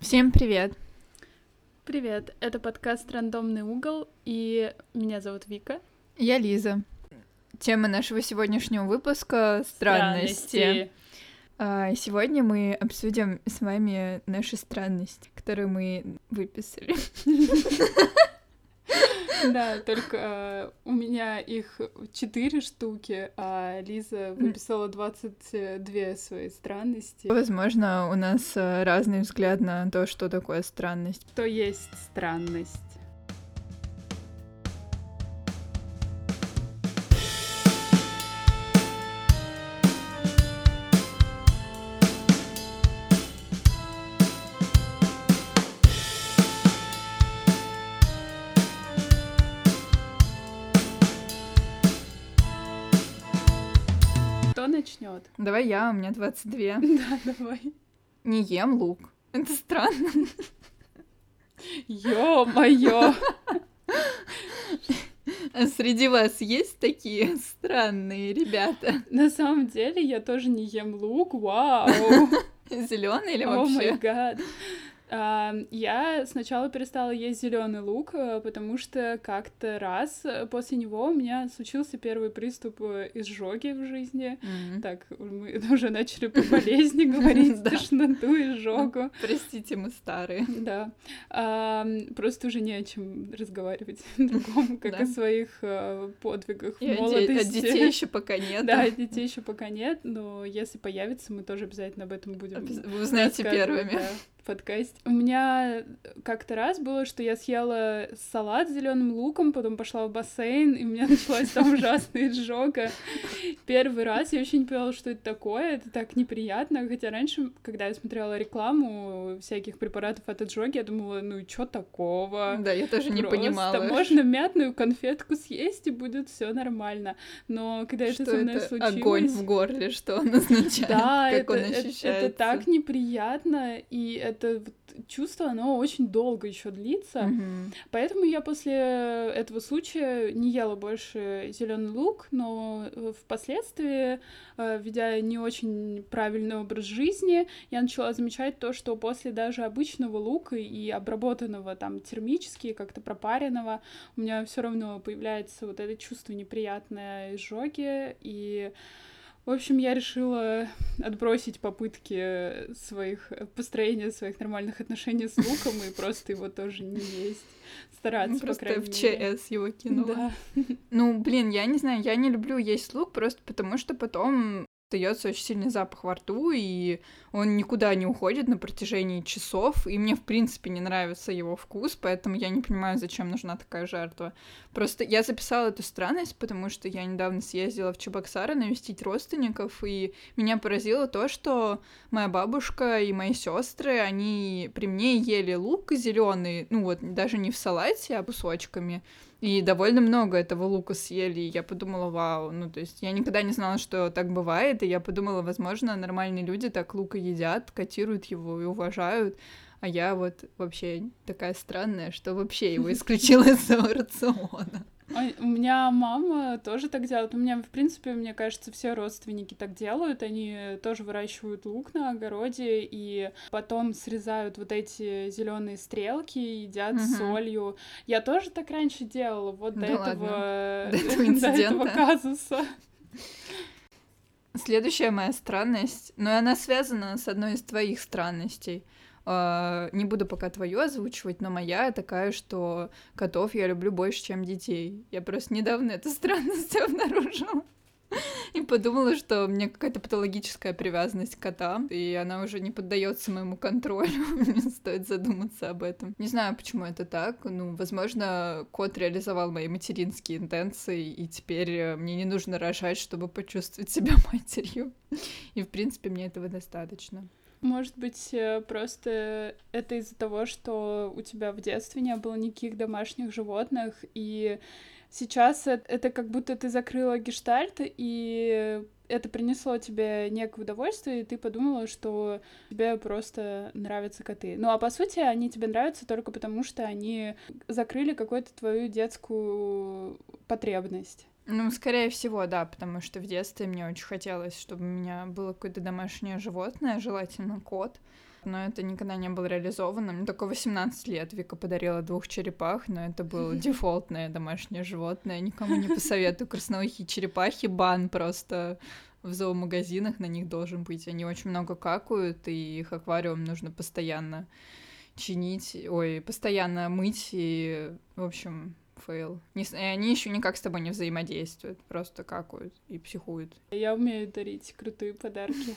Всем привет! Привет, это подкаст «Рандомный угол», и меня зовут Вика. Я Лиза. Тема нашего сегодняшнего выпуска — странности. странности. Сегодня мы обсудим с вами наши странности, которые мы выписали. Да, только э, у меня их четыре штуки, а Лиза выписала 22 свои странности. Возможно, у нас э, разный взгляд на то, что такое странность. Что есть странность. Давай я, у меня 22. Да, давай. Не ем лук. Это странно. Ё-моё! А среди вас есть такие странные ребята? На самом деле я тоже не ем лук, вау! Зеленый или вообще? О май гад! Я сначала перестала есть зеленый лук, э, потому что как-то раз э, после него у меня случился первый приступ э, изжоги в жизни. Mm-hmm. Так, мы уже начали по болезни говорить, тошноту, изжогу. Простите, мы старые. Да. Просто уже не о чем разговаривать другому, как о своих подвигах молодости. А детей еще пока нет. Да, детей еще пока нет, но если появится, мы тоже обязательно об этом будем. Вы узнаете первыми подкасте. У меня как-то раз было, что я съела салат с зеленым луком, потом пошла в бассейн, и у меня началась там ужасная изжога. Первый раз я вообще не поняла, что это такое, это так неприятно, хотя раньше, когда я смотрела рекламу всяких препаратов от изжоги, я думала, ну и что такого? Да, я тоже не понимала. можно мятную конфетку съесть, и будет все нормально. Но когда что это со мной это случилось... огонь в горле, что он означает, да, как это, он ощущается. Это, это так неприятно, и это чувство, оно очень долго еще длится. Mm-hmm. Поэтому я после этого случая не ела больше зеленый лук, но э, впоследствии, э, ведя не очень правильный образ жизни, я начала замечать то, что после даже обычного лука и обработанного там термически, как-то пропаренного, у меня все равно появляется вот это чувство неприятной изжоги и в общем, я решила отбросить попытки своих построения своих нормальных отношений с луком и просто его тоже не есть. Стараться, просто по крайней в мере. ЧС его кинула. Да. Ну, блин, я не знаю, я не люблю есть лук просто потому, что потом остается очень сильный запах во рту, и он никуда не уходит на протяжении часов, и мне, в принципе, не нравится его вкус, поэтому я не понимаю, зачем нужна такая жертва. Просто я записала эту странность, потому что я недавно съездила в Чебоксары навестить родственников, и меня поразило то, что моя бабушка и мои сестры, они при мне ели лук зеленый, ну вот, даже не в салате, а кусочками, и довольно много этого лука съели, и я подумала, вау, ну, то есть я никогда не знала, что так бывает, и я подумала, возможно, нормальные люди так лука едят, котируют его и уважают, а я вот вообще такая странная, что вообще его исключила из своего рациона. У меня мама тоже так делает. У меня, в принципе, мне кажется, все родственники так делают. Они тоже выращивают лук на огороде и потом срезают вот эти зеленые стрелки, едят угу. солью. Я тоже так раньше делала, вот до, да этого, до этого, до этого казуса. Следующая моя странность, но она связана с одной из твоих странностей — не буду пока твою озвучивать, но моя такая, что котов я люблю больше, чем детей. Я просто недавно эту странность обнаружила. И подумала, что у меня какая-то патологическая привязанность к котам, и она уже не поддается моему контролю. Мне стоит задуматься об этом. Не знаю, почему это так. Ну, возможно, кот реализовал мои материнские интенции, и теперь э, мне не нужно рожать, чтобы почувствовать себя матерью. И, в принципе, мне этого достаточно. Может быть, э, просто это из-за того, что у тебя в детстве не было никаких домашних животных, и сейчас это как будто ты закрыла гештальт, и это принесло тебе некое удовольствие, и ты подумала, что тебе просто нравятся коты. Ну а по сути они тебе нравятся только потому, что они закрыли какую-то твою детскую потребность. Ну, скорее всего, да, потому что в детстве мне очень хотелось, чтобы у меня было какое-то домашнее животное, желательно кот. Но это никогда не было реализовано. Мне только 18 лет Вика подарила двух черепах, но это было дефолтное домашнее животное. Никому не посоветую. Красноухие черепахи, бан просто в зоомагазинах на них должен быть. Они очень много какают, и их аквариум нужно постоянно чинить, ой, постоянно мыть, и, в общем, fail. Не, они еще никак с тобой не взаимодействуют, просто какают и психуют. Я умею дарить крутые подарки,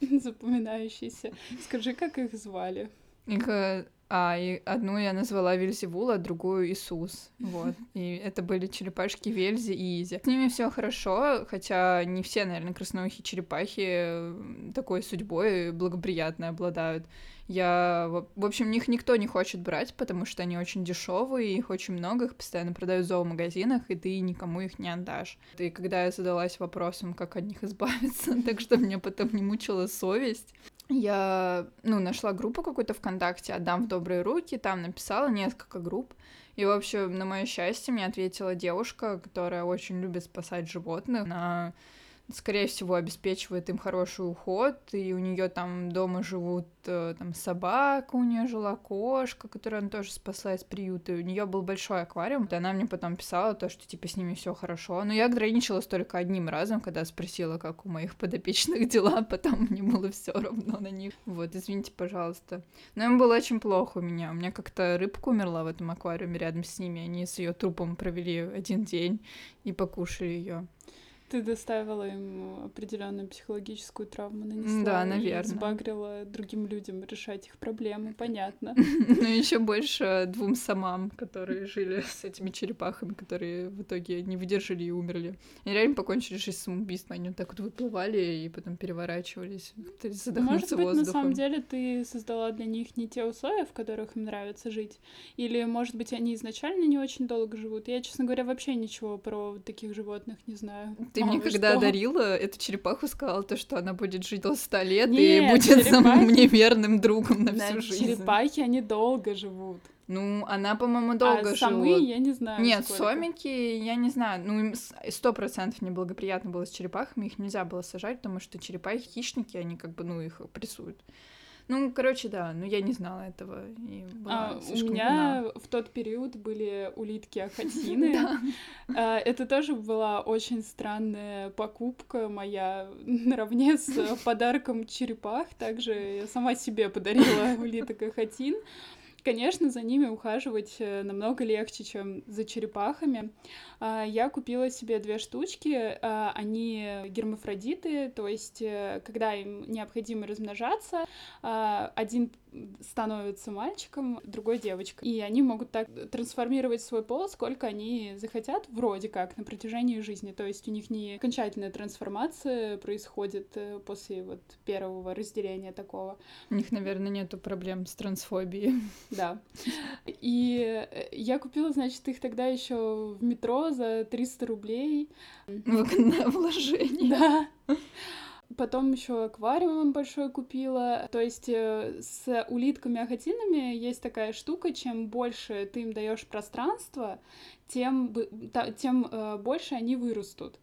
запоминающиеся. Скажи, как их звали? Их э, а, и одну я назвала Вельзевул, а другую Иисус. Вот. И это были черепашки Вельзи и Изи. С ними все хорошо, хотя не все, наверное, красноухие черепахи такой судьбой благоприятной обладают. Я, в общем, их никто не хочет брать, потому что они очень дешевые, их очень много, их постоянно продают в зоомагазинах, и ты никому их не отдашь. И когда я задалась вопросом, как от них избавиться, так что мне потом не мучила совесть, я, ну, нашла группу какую-то ВКонтакте «Отдам в добрые руки», там написала несколько групп, и, в общем, на мое счастье, мне ответила девушка, которая очень любит спасать животных. Она скорее всего, обеспечивает им хороший уход, и у нее там дома живут э, там собака, у нее жила кошка, которую она тоже спасла из приюта, у нее был большой аквариум, и она мне потом писала то, что типа с ними все хорошо, но я ограничилась только одним разом, когда спросила, как у моих подопечных дела, потом мне было все равно на них. Вот, извините, пожалуйста. Но им было очень плохо у меня, у меня как-то рыбка умерла в этом аквариуме рядом с ними, они с ее трупом провели один день и покушали ее. Ты доставила им определенную психологическую травму, нанесла да, наверное. сбагрила другим людям решать их проблемы, понятно. Ну, еще больше двум самам, которые жили с этими черепахами, которые в итоге не выдержали и умерли. Они реально покончили жизнь самоубийством, они вот так вот выплывали и потом переворачивались, Может быть, на самом деле ты создала для них не те условия, в которых им нравится жить, или, может быть, они изначально не очень долго живут. Я, честно говоря, вообще ничего про таких животных не знаю. Ты мне когда что? дарила эту черепаху, сказала то, что она будет жить до 100 лет Нет, и будет черепахи... самым мне верным другом на всю жизнь. Черепахи, они долго живут. Ну, она, по-моему, долго а самые, я не знаю. Нет, сколько. сомики, я не знаю. Ну, сто процентов неблагоприятно было с черепахами, их нельзя было сажать, потому что черепахи хищники, они как бы, ну, их прессуют. Ну, короче, да, но я не знала этого. И а, у меня вина. в тот период были улитки ахатины. А, это тоже была очень странная покупка моя наравне с подарком черепах. Также я сама себе подарила улиток ахатин. Конечно, за ними ухаживать э, намного легче, чем за черепахами. А, я купила себе две штучки. А, они гермафродиты, то есть, э, когда им необходимо размножаться, а, один становится мальчиком, другой девочкой. И они могут так трансформировать свой пол, сколько они захотят, вроде как, на протяжении жизни. То есть у них не окончательная трансформация происходит э, после вот первого разделения такого. У них, наверное, нету проблем с трансфобией. Да. И э, я купила, значит, их тогда еще в метро за 300 рублей. Выгодное вложение. Да. Потом еще аквариум большой купила. То есть э, с улитками-ахатинами есть такая штука, чем больше ты им даешь пространства, тем, тем э, больше они вырастут.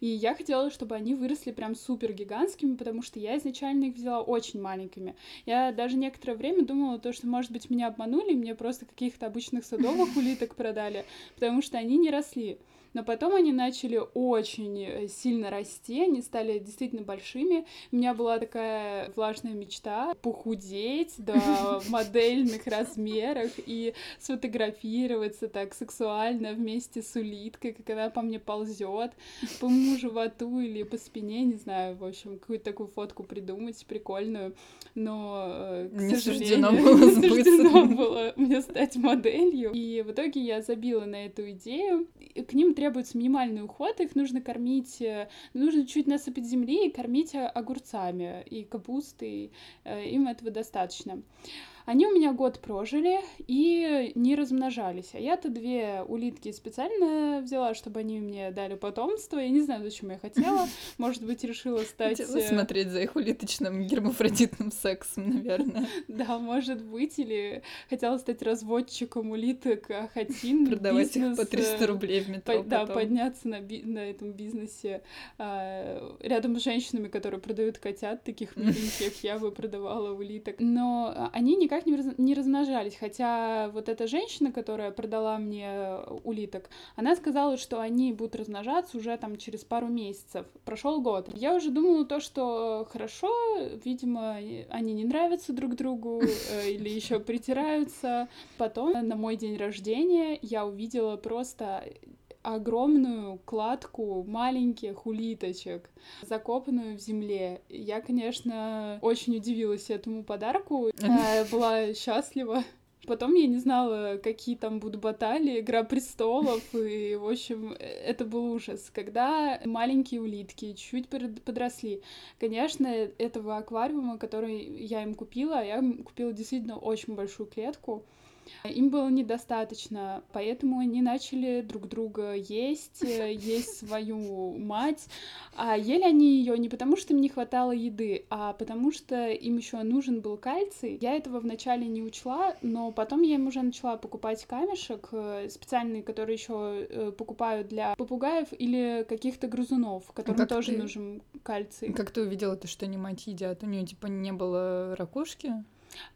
И я хотела, чтобы они выросли прям супер гигантскими, потому что я изначально их взяла очень маленькими. Я даже некоторое время думала, то, что, может быть, меня обманули, мне просто каких-то обычных садовых улиток продали, потому что они не росли. Но потом они начали очень э, сильно расти, они стали действительно большими. У меня была такая влажная мечта похудеть до модельных размерах и сфотографироваться так сексуально вместе с улиткой, как она по мне ползет по моему животу или по спине, не знаю, в общем, какую-то такую фотку придумать прикольную, но, э, к не сожалению, суждено было не суждено было мне стать моделью. И в итоге я забила на эту идею. К ним требуется минимальный уход, их нужно кормить, э, нужно чуть насыпать земли и кормить огурцами и капустой, э, им этого достаточно. Они у меня год прожили и не размножались. А я-то две улитки специально взяла, чтобы они мне дали потомство. Я не знаю, зачем я хотела. Может быть, решила стать... Хотела э, смотреть за их улиточным гермафродитным сексом, наверное. Да, может быть. Или хотела стать разводчиком улиток Ахатин. Продавать их по 300 э, рублей в метро Да, подняться на, на этом бизнесе а, рядом с женщинами, которые продают котят таких миленьких. Я бы продавала улиток. Но они не никак не, раз, не размножались. Хотя вот эта женщина, которая продала мне улиток, она сказала, что они будут размножаться уже там через пару месяцев. Прошел год. Я уже думала то, что хорошо, видимо, они не нравятся друг другу э, или еще притираются. Потом на мой день рождения я увидела просто огромную кладку маленьких улиточек, закопанную в земле. Я, конечно, очень удивилась этому подарку, э, была счастлива. Потом я не знала, какие там будут баталии, Игра престолов, и, в общем, это был ужас. Когда маленькие улитки чуть подросли, конечно, этого аквариума, который я им купила, я им купила действительно очень большую клетку, им было недостаточно, поэтому они начали друг друга есть, э, есть свою мать. А ели они ее не потому, что им не хватало еды, а потому что им еще нужен был кальций. Я этого вначале не учла, но потом я им уже начала покупать камешек э, специальный, который еще э, покупают для попугаев или каких-то грызунов, которым как тоже ты... нужен кальций. Как ты увидела то, что они мать едят? У нее типа не было ракушки?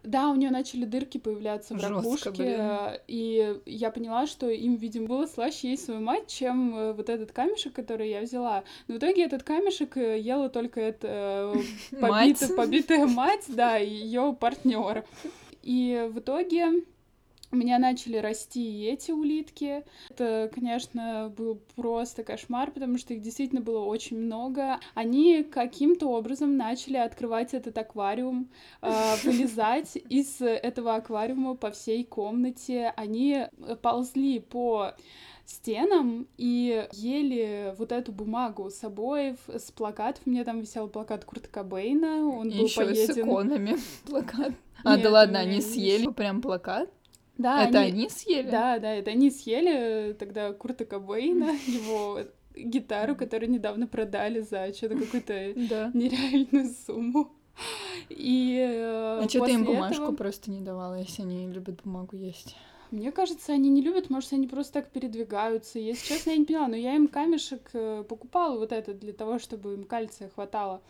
Да, у нее начали дырки появляться в Жестко, ракушке, и я поняла, что им, видимо, было слаще есть свою мать, чем э, вот этот камешек, который я взяла. Но в итоге этот камешек э, ела только эта э, побитая, побитая мать, да, и ее партнер. И в итоге у меня начали расти эти улитки. Это, конечно, был просто кошмар, потому что их действительно было очень много. Они каким-то образом начали открывать этот аквариум, э, вылезать из этого аквариума по всей комнате. Они ползли по стенам и ели вот эту бумагу с обоев, с плакатов. У меня там висел плакат Курта Кобейна, он и был еще поеден... с иконами плакат. А, Нет, да ладно, они съели прям плакат? Да, это они... они съели? Да, да, это они съели тогда Курта Кобейна, его гитару, которую недавно продали за что-то какую-то нереальную сумму. И э, а что ты им бумажку этого... просто не давала, если они любят бумагу есть? Мне кажется, они не любят, может, они просто так передвигаются. Если честно, я не поняла, но я им камешек э, покупала вот этот для того, чтобы им кальция хватало.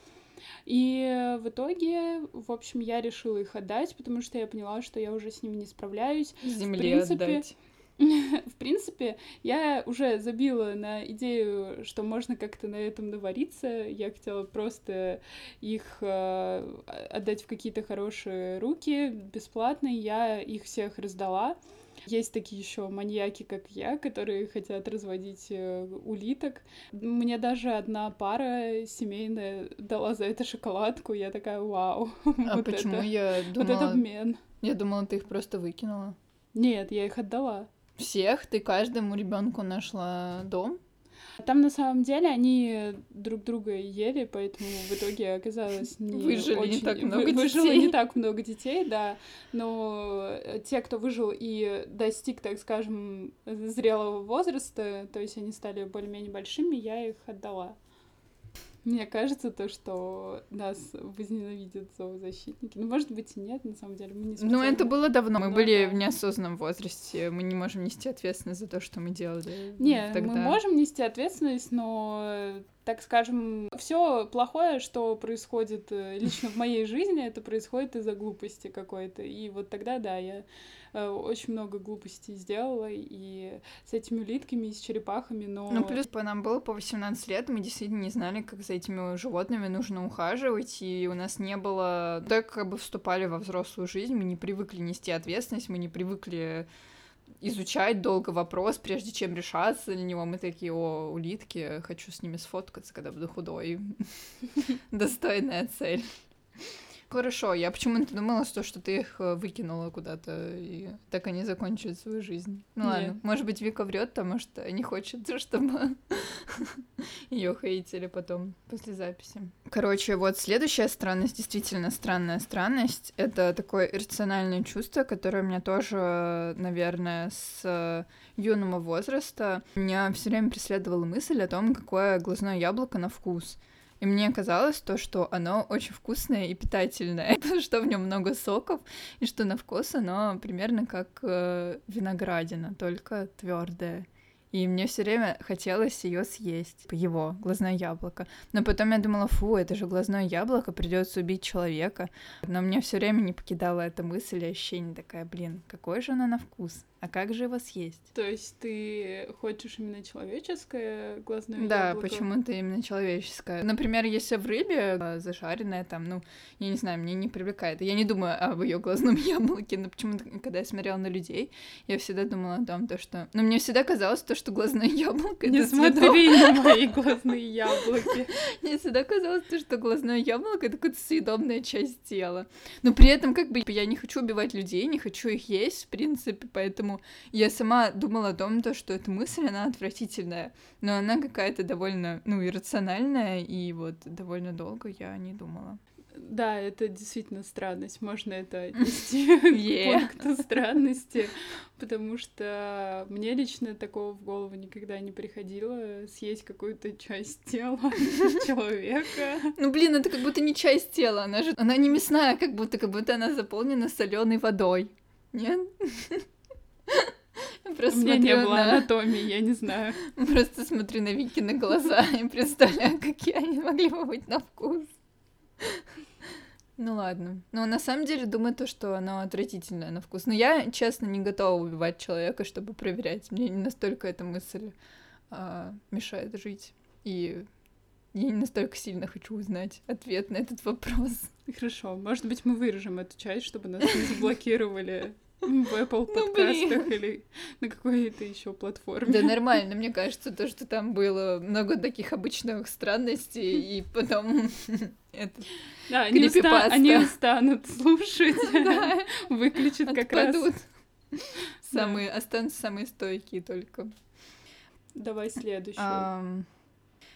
И в итоге, в общем, я решила их отдать, потому что я поняла, что я уже с ними не справляюсь. Земле в принципе, отдать. В принципе, я уже забила на идею, что можно как-то на этом навариться. Я хотела просто их э, отдать в какие-то хорошие руки бесплатно. Я их всех раздала. Есть такие еще маньяки, как я, которые хотят разводить э, улиток. Мне даже одна пара семейная дала за это шоколадку. Я такая, вау. А вот почему это, я думала... Вот это обмен. Я думала, ты их просто выкинула. Нет, я их отдала. Всех? Ты каждому ребенку нашла дом? Там на самом деле они друг друга ели, поэтому в итоге оказалось не Выжили очень... не так много Вы, детей. Выжило не так много детей, да, но те, кто выжил и достиг, так скажем, зрелого возраста, то есть они стали более-менее большими, я их отдала. Мне кажется, то, что нас возненавидят зоозащитники. Ну, может быть, и нет, на самом деле. Мы не Ну, это было давно. Мы ну, были да. в неосознанном возрасте. Мы не можем нести ответственность за то, что мы делали. Не, тогда. мы можем нести ответственность, но так скажем, все плохое, что происходит э, лично в моей жизни, это происходит из-за глупости какой-то. И вот тогда, да, я э, очень много глупостей сделала, и с этими улитками, и с черепахами, но... Ну, плюс по нам было по 18 лет, мы действительно не знали, как за этими животными нужно ухаживать, и у нас не было... Так как бы вступали во взрослую жизнь, мы не привыкли нести ответственность, мы не привыкли изучать долго вопрос, прежде чем решаться на него. Мы такие, о, улитки, хочу с ними сфоткаться, когда буду худой. Достойная цель. Хорошо, я почему-то думала, что, что ты их э, выкинула куда-то, и так они закончат свою жизнь. Ну Нет. ладно, может быть, Вика врет, потому что не хочет, чтобы ее хейтили потом после записи. Короче, вот следующая странность, действительно странная странность, это такое иррациональное чувство, которое у меня тоже, наверное, с юного возраста. Меня все время преследовала мысль о том, какое глазное яблоко на вкус. И мне казалось то, что оно очень вкусное и питательное, что в нем много соков, и что на вкус оно примерно как э, виноградина, только твердое. И мне все время хотелось ее съесть, его глазное яблоко. Но потом я думала, фу, это же глазное яблоко, придется убить человека. Но мне все время не покидала эта мысль и ощущение такая, блин, какой же она на вкус? А как же его съесть? То есть ты хочешь именно человеческое глазное да, яблоко? Да, почему-то именно человеческое. Например, если в рыбе а, зашаренная там, ну, я не знаю, мне не привлекает. Я не думаю об ее глазном яблоке, но почему-то, когда я смотрела на людей, я всегда думала о том, то, что... Ну, мне всегда казалось то, что глазное яблоко — Не смотри на мои глазные яблоки. Мне всегда казалось, то, что глазное яблоко — это какая-то съедобная часть тела. Но при этом, как бы, я не хочу убивать людей, не хочу их есть, в принципе, поэтому я сама думала о том, то, что эта мысль, она отвратительная, но она какая-то довольно, ну, иррациональная, и вот довольно долго я не думала. Да, это действительно странность. Можно это отнести к пункту странности, потому что мне лично такого в голову никогда не приходило съесть какую-то часть тела человека. Ну, блин, это как будто не часть тела, она же, она не мясная, как будто, как будто она заполнена соленой водой. Нет? Просто У меня не было на... анатомии, я не знаю. Просто смотрю на Вики на глаза и представляю, какие они могли бы быть на вкус. Ну ладно. Но на самом деле думаю то, что оно отвратительное на вкус. Но я, честно, не готова убивать человека, чтобы проверять. Мне не настолько эта мысль а, мешает жить. И я не настолько сильно хочу узнать ответ на этот вопрос. Хорошо. Может быть, мы вырежем эту часть, чтобы нас не заблокировали в Apple ну, подкастах или на какой-то еще платформе. Да нормально, мне кажется, то, что там было много таких обычных странностей, и потом это да, они, уста... они устанут слушать, выключат как раз. Самые, останутся самые стойкие только. Давай следующую.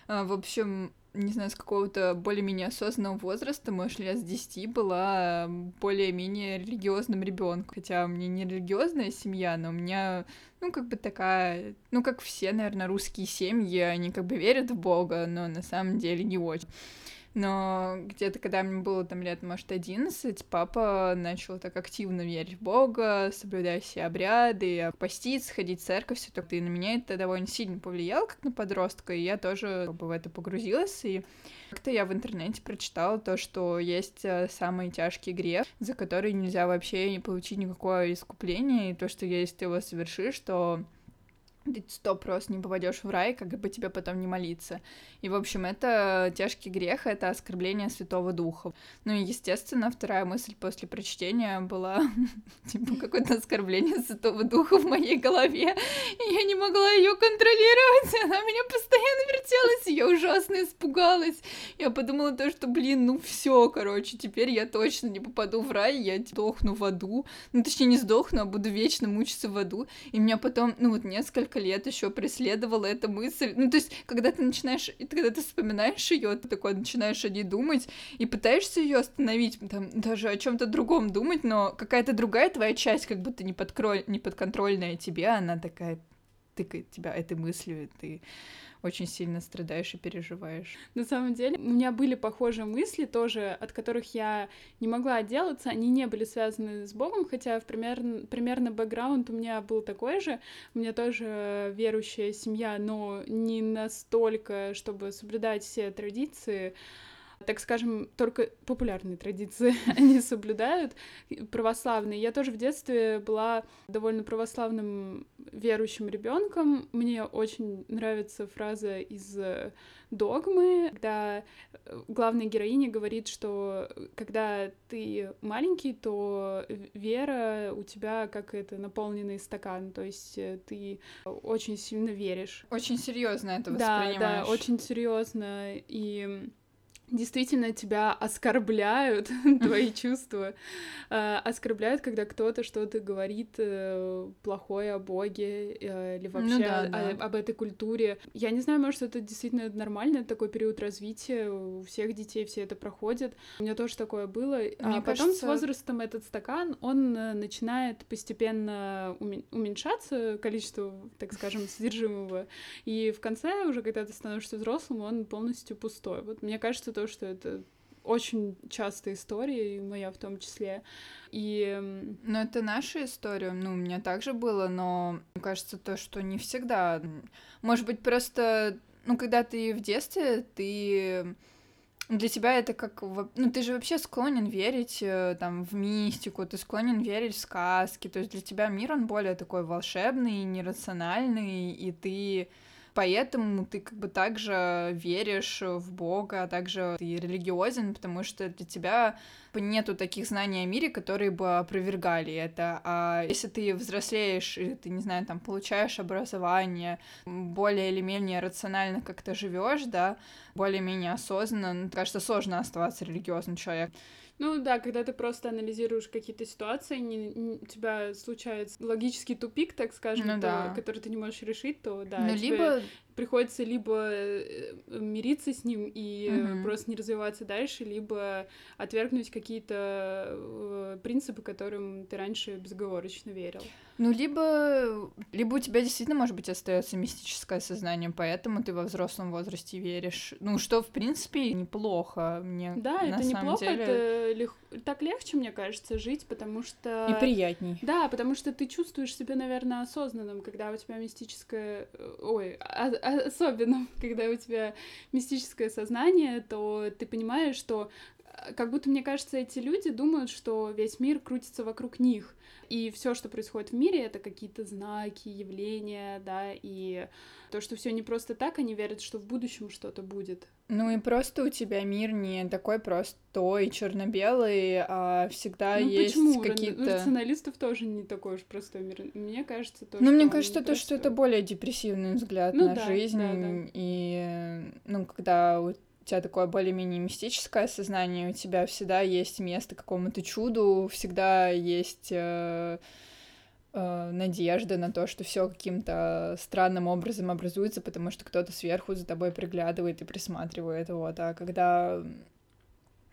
В общем, не знаю, с какого-то более-менее осознанного возраста, может, лет с 10 была более-менее религиозным ребенком. Хотя у меня не религиозная семья, но у меня, ну, как бы такая, ну, как все, наверное, русские семьи, они как бы верят в Бога, но на самом деле не очень. Но где-то, когда мне было там лет, может, 11, папа начал так активно верить в Бога, соблюдать все обряды, поститься, ходить в церковь, все такое. И на меня это довольно сильно повлияло, как на подростка, и я тоже как бы, в это погрузилась. И как-то я в интернете прочитала то, что есть э, самый тяжкий грех, за который нельзя вообще не получить никакое искупление, и то, что если ты его совершишь, то ты сто просто не попадешь в рай, как бы тебе потом не молиться. И, в общем, это тяжкий грех, это оскорбление Святого Духа. Ну и, естественно, вторая мысль после прочтения была, типа, какое-то оскорбление Святого Духа в моей голове. И я не могла ее контролировать, она меня постоянно вертелась, и я ужасно испугалась. Я подумала то, что, блин, ну все, короче, теперь я точно не попаду в рай, я сдохну в аду. Ну, точнее, не сдохну, а буду вечно мучиться в аду. И меня потом, ну вот несколько лет еще преследовала эта мысль. Ну, то есть, когда ты начинаешь, когда ты вспоминаешь ее, ты такой начинаешь о ней думать и пытаешься ее остановить, там, даже о чем-то другом думать, но какая-то другая твоя часть, как будто не, подкроль, не подконтрольная тебе, она такая тыкает тебя этой мыслью, и ты очень сильно страдаешь и переживаешь. На самом деле, у меня были похожие мысли тоже, от которых я не могла отделаться, они не были связаны с Богом, хотя примерно, примерно бэкграунд у меня был такой же, у меня тоже верующая семья, но не настолько, чтобы соблюдать все традиции, так скажем, только популярные традиции они соблюдают, православные. Я тоже в детстве была довольно православным верующим ребенком. Мне очень нравится фраза из э, догмы, когда э, главная героиня говорит, что когда ты маленький, то вера у тебя как это наполненный стакан, то есть э, ты очень сильно веришь. Очень серьезно это воспринимаешь. Да, да, очень серьезно и действительно тебя оскорбляют, твои чувства, э, оскорбляют, когда кто-то что-то говорит э, плохое о Боге э, или ну вообще ну, да, да. об этой культуре. Я не знаю, может, это действительно нормально, такой период развития, у всех детей все это проходят. У меня тоже такое было. Мне а кажется... потом с возрастом этот стакан, он начинает постепенно уменьшаться, количество, так скажем, содержимого, и в конце уже, когда ты становишься взрослым, он полностью пустой. Вот мне кажется, то, что это очень частая история, и моя в том числе. И... Но это наша история, ну, у меня также было, но мне кажется, то, что не всегда. Может быть, просто, ну, когда ты в детстве, ты для тебя это как... Ну, ты же вообще склонен верить э, там в мистику, ты склонен верить в сказки, то есть для тебя мир, он более такой волшебный, нерациональный, и ты поэтому ты как бы также веришь в Бога, а также ты религиозен, потому что для тебя нету таких знаний о мире, которые бы опровергали это. А если ты взрослеешь, и ты, не знаю, там, получаешь образование, более или менее рационально как-то живешь, да, более-менее осознанно, ну, кажется, сложно оставаться религиозным человеком. Ну да, когда ты просто анализируешь какие-то ситуации, не, не, у тебя случается логический тупик, так скажем, ну, то, да. который ты не можешь решить, то да. Ну, либо приходится либо э, мириться с ним и угу. просто не развиваться дальше, либо отвергнуть какие-то э, принципы, которым ты раньше безоговорочно верил. Ну, либо, либо у тебя действительно, может быть, остается мистическое сознание, поэтому ты во взрослом возрасте веришь. Ну, что, в принципе, неплохо. Мне да, на это самом неплохо, деле... это лег... так легче, мне кажется, жить, потому что... И приятней. Да, потому что ты чувствуешь себя, наверное, осознанным, когда у тебя мистическое... Э, ой, а, особенно, когда у тебя мистическое сознание, то ты понимаешь, что э, как будто, мне кажется, эти люди думают, что весь мир крутится вокруг них и все, что происходит в мире, это какие-то знаки, явления, да, и то, что все не просто так, они верят, что в будущем что-то будет. Ну и просто у тебя мир не такой простой, черно-белый, а всегда ну, есть какие-то... У рационалистов тоже не такой уж простой мир. Мне кажется, то, Ну, мне кажется, то, что это более депрессивный взгляд ну, на да, жизнь, да, да. и, ну, когда у тебя такое более-менее мистическое сознание, у тебя всегда есть место какому-то чуду, всегда есть э, э, надежда на то, что все каким-то странным образом образуется, потому что кто-то сверху за тобой приглядывает и присматривает. Вот. А когда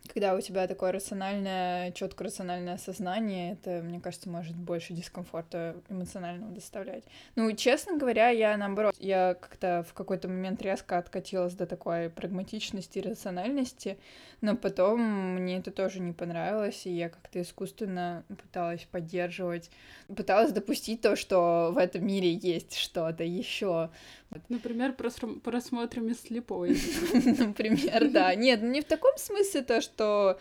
когда у тебя такое рациональное, четко рациональное сознание, это, мне кажется, может больше дискомфорта эмоционального доставлять. Ну, честно говоря, я наоборот, я как-то в какой-то момент резко откатилась до такой прагматичности и рациональности, но потом мне это тоже не понравилось, и я как-то искусственно пыталась поддерживать, пыталась допустить то, что в этом мире есть что-то еще. Например, просмотрами слепой. Например, да. Нет, не в таком смысле то, что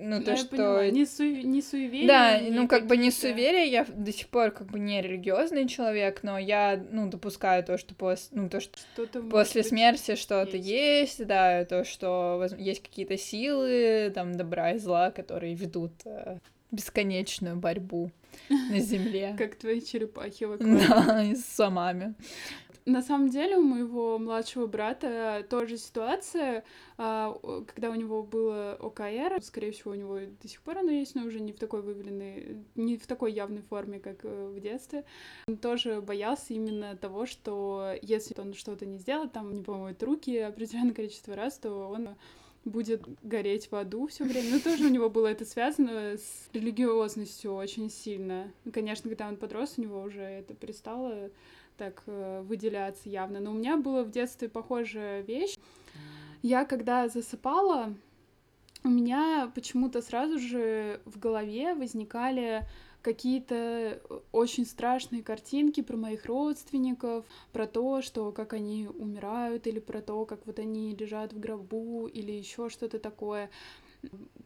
ну, то, что... Поняла. Не, су... не суеверие. Да, ну, как бы не суеверие, я до сих пор как бы не религиозный человек, но я, ну, допускаю то, что после, ну, то, что, что после смерти что-то есть. есть, да, то, что есть какие-то силы, там, добра и зла, которые ведут э, бесконечную борьбу на Земле. Как твои черепахи вокруг. Да, и с самами. На самом деле у моего младшего брата тоже ситуация, а, когда у него было ОКР, скорее всего, у него до сих пор оно есть, но уже не в такой выявленной, не в такой явной форме, как э, в детстве. Он тоже боялся именно того, что если он что-то не сделает, там не помоет руки определенное количество раз, то он будет гореть в аду все время. Но тоже у него было это связано с религиозностью очень сильно. И, конечно, когда он подрос, у него уже это перестало так э, выделяться явно. Но у меня была в детстве похожая вещь. Я когда засыпала, у меня почему-то сразу же в голове возникали какие-то очень страшные картинки про моих родственников, про то, что как они умирают, или про то, как вот они лежат в гробу, или еще что-то такое.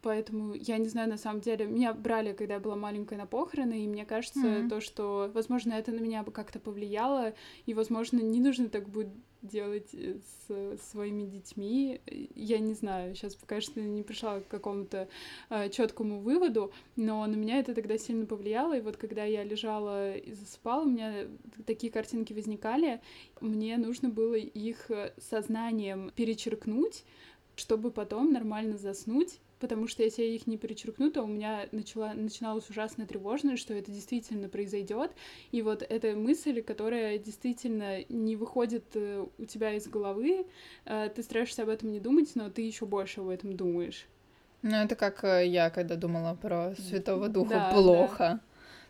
Поэтому я не знаю, на самом деле, меня брали, когда я была маленькая на похороны, и мне кажется, mm-hmm. то, что, возможно, это на меня бы как-то повлияло, и, возможно, не нужно так будет делать э, с своими детьми. Я не знаю, сейчас что не пришла к какому-то э, четкому выводу, но на меня это тогда сильно повлияло. И вот когда я лежала и засыпала, у меня такие картинки возникали, мне нужно было их э, сознанием перечеркнуть, чтобы потом нормально заснуть потому что если я их не перечеркну, то у меня начала, начиналась ужасная тревожность, что это действительно произойдет. И вот эта мысль, которая действительно не выходит э, у тебя из головы, э, ты стараешься об этом не думать, но ты еще больше об этом думаешь. Ну, это как э, я, когда думала про Святого Духа, да, плохо. Да.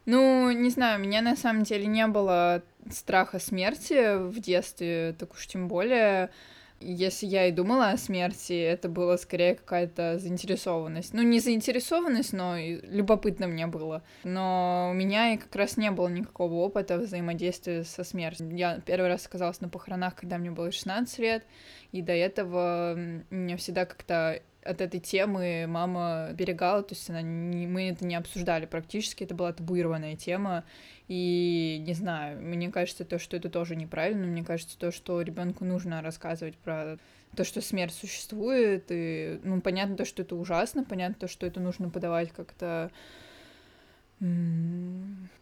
Ну, не знаю, у меня на самом деле не было страха смерти в детстве, так уж тем более. Если я и думала о смерти, это было скорее какая-то заинтересованность. Ну, не заинтересованность, но любопытно мне было. Но у меня и как раз не было никакого опыта взаимодействия со смертью. Я первый раз оказалась на похоронах, когда мне было 16 лет, и до этого меня всегда как-то от этой темы мама берегала, то есть она не, мы это не обсуждали практически, это была табуированная тема, и не знаю, мне кажется, то, что это тоже неправильно, мне кажется, то, что ребенку нужно рассказывать про то, что смерть существует, и, ну, понятно то, что это ужасно, понятно то, что это нужно подавать как-то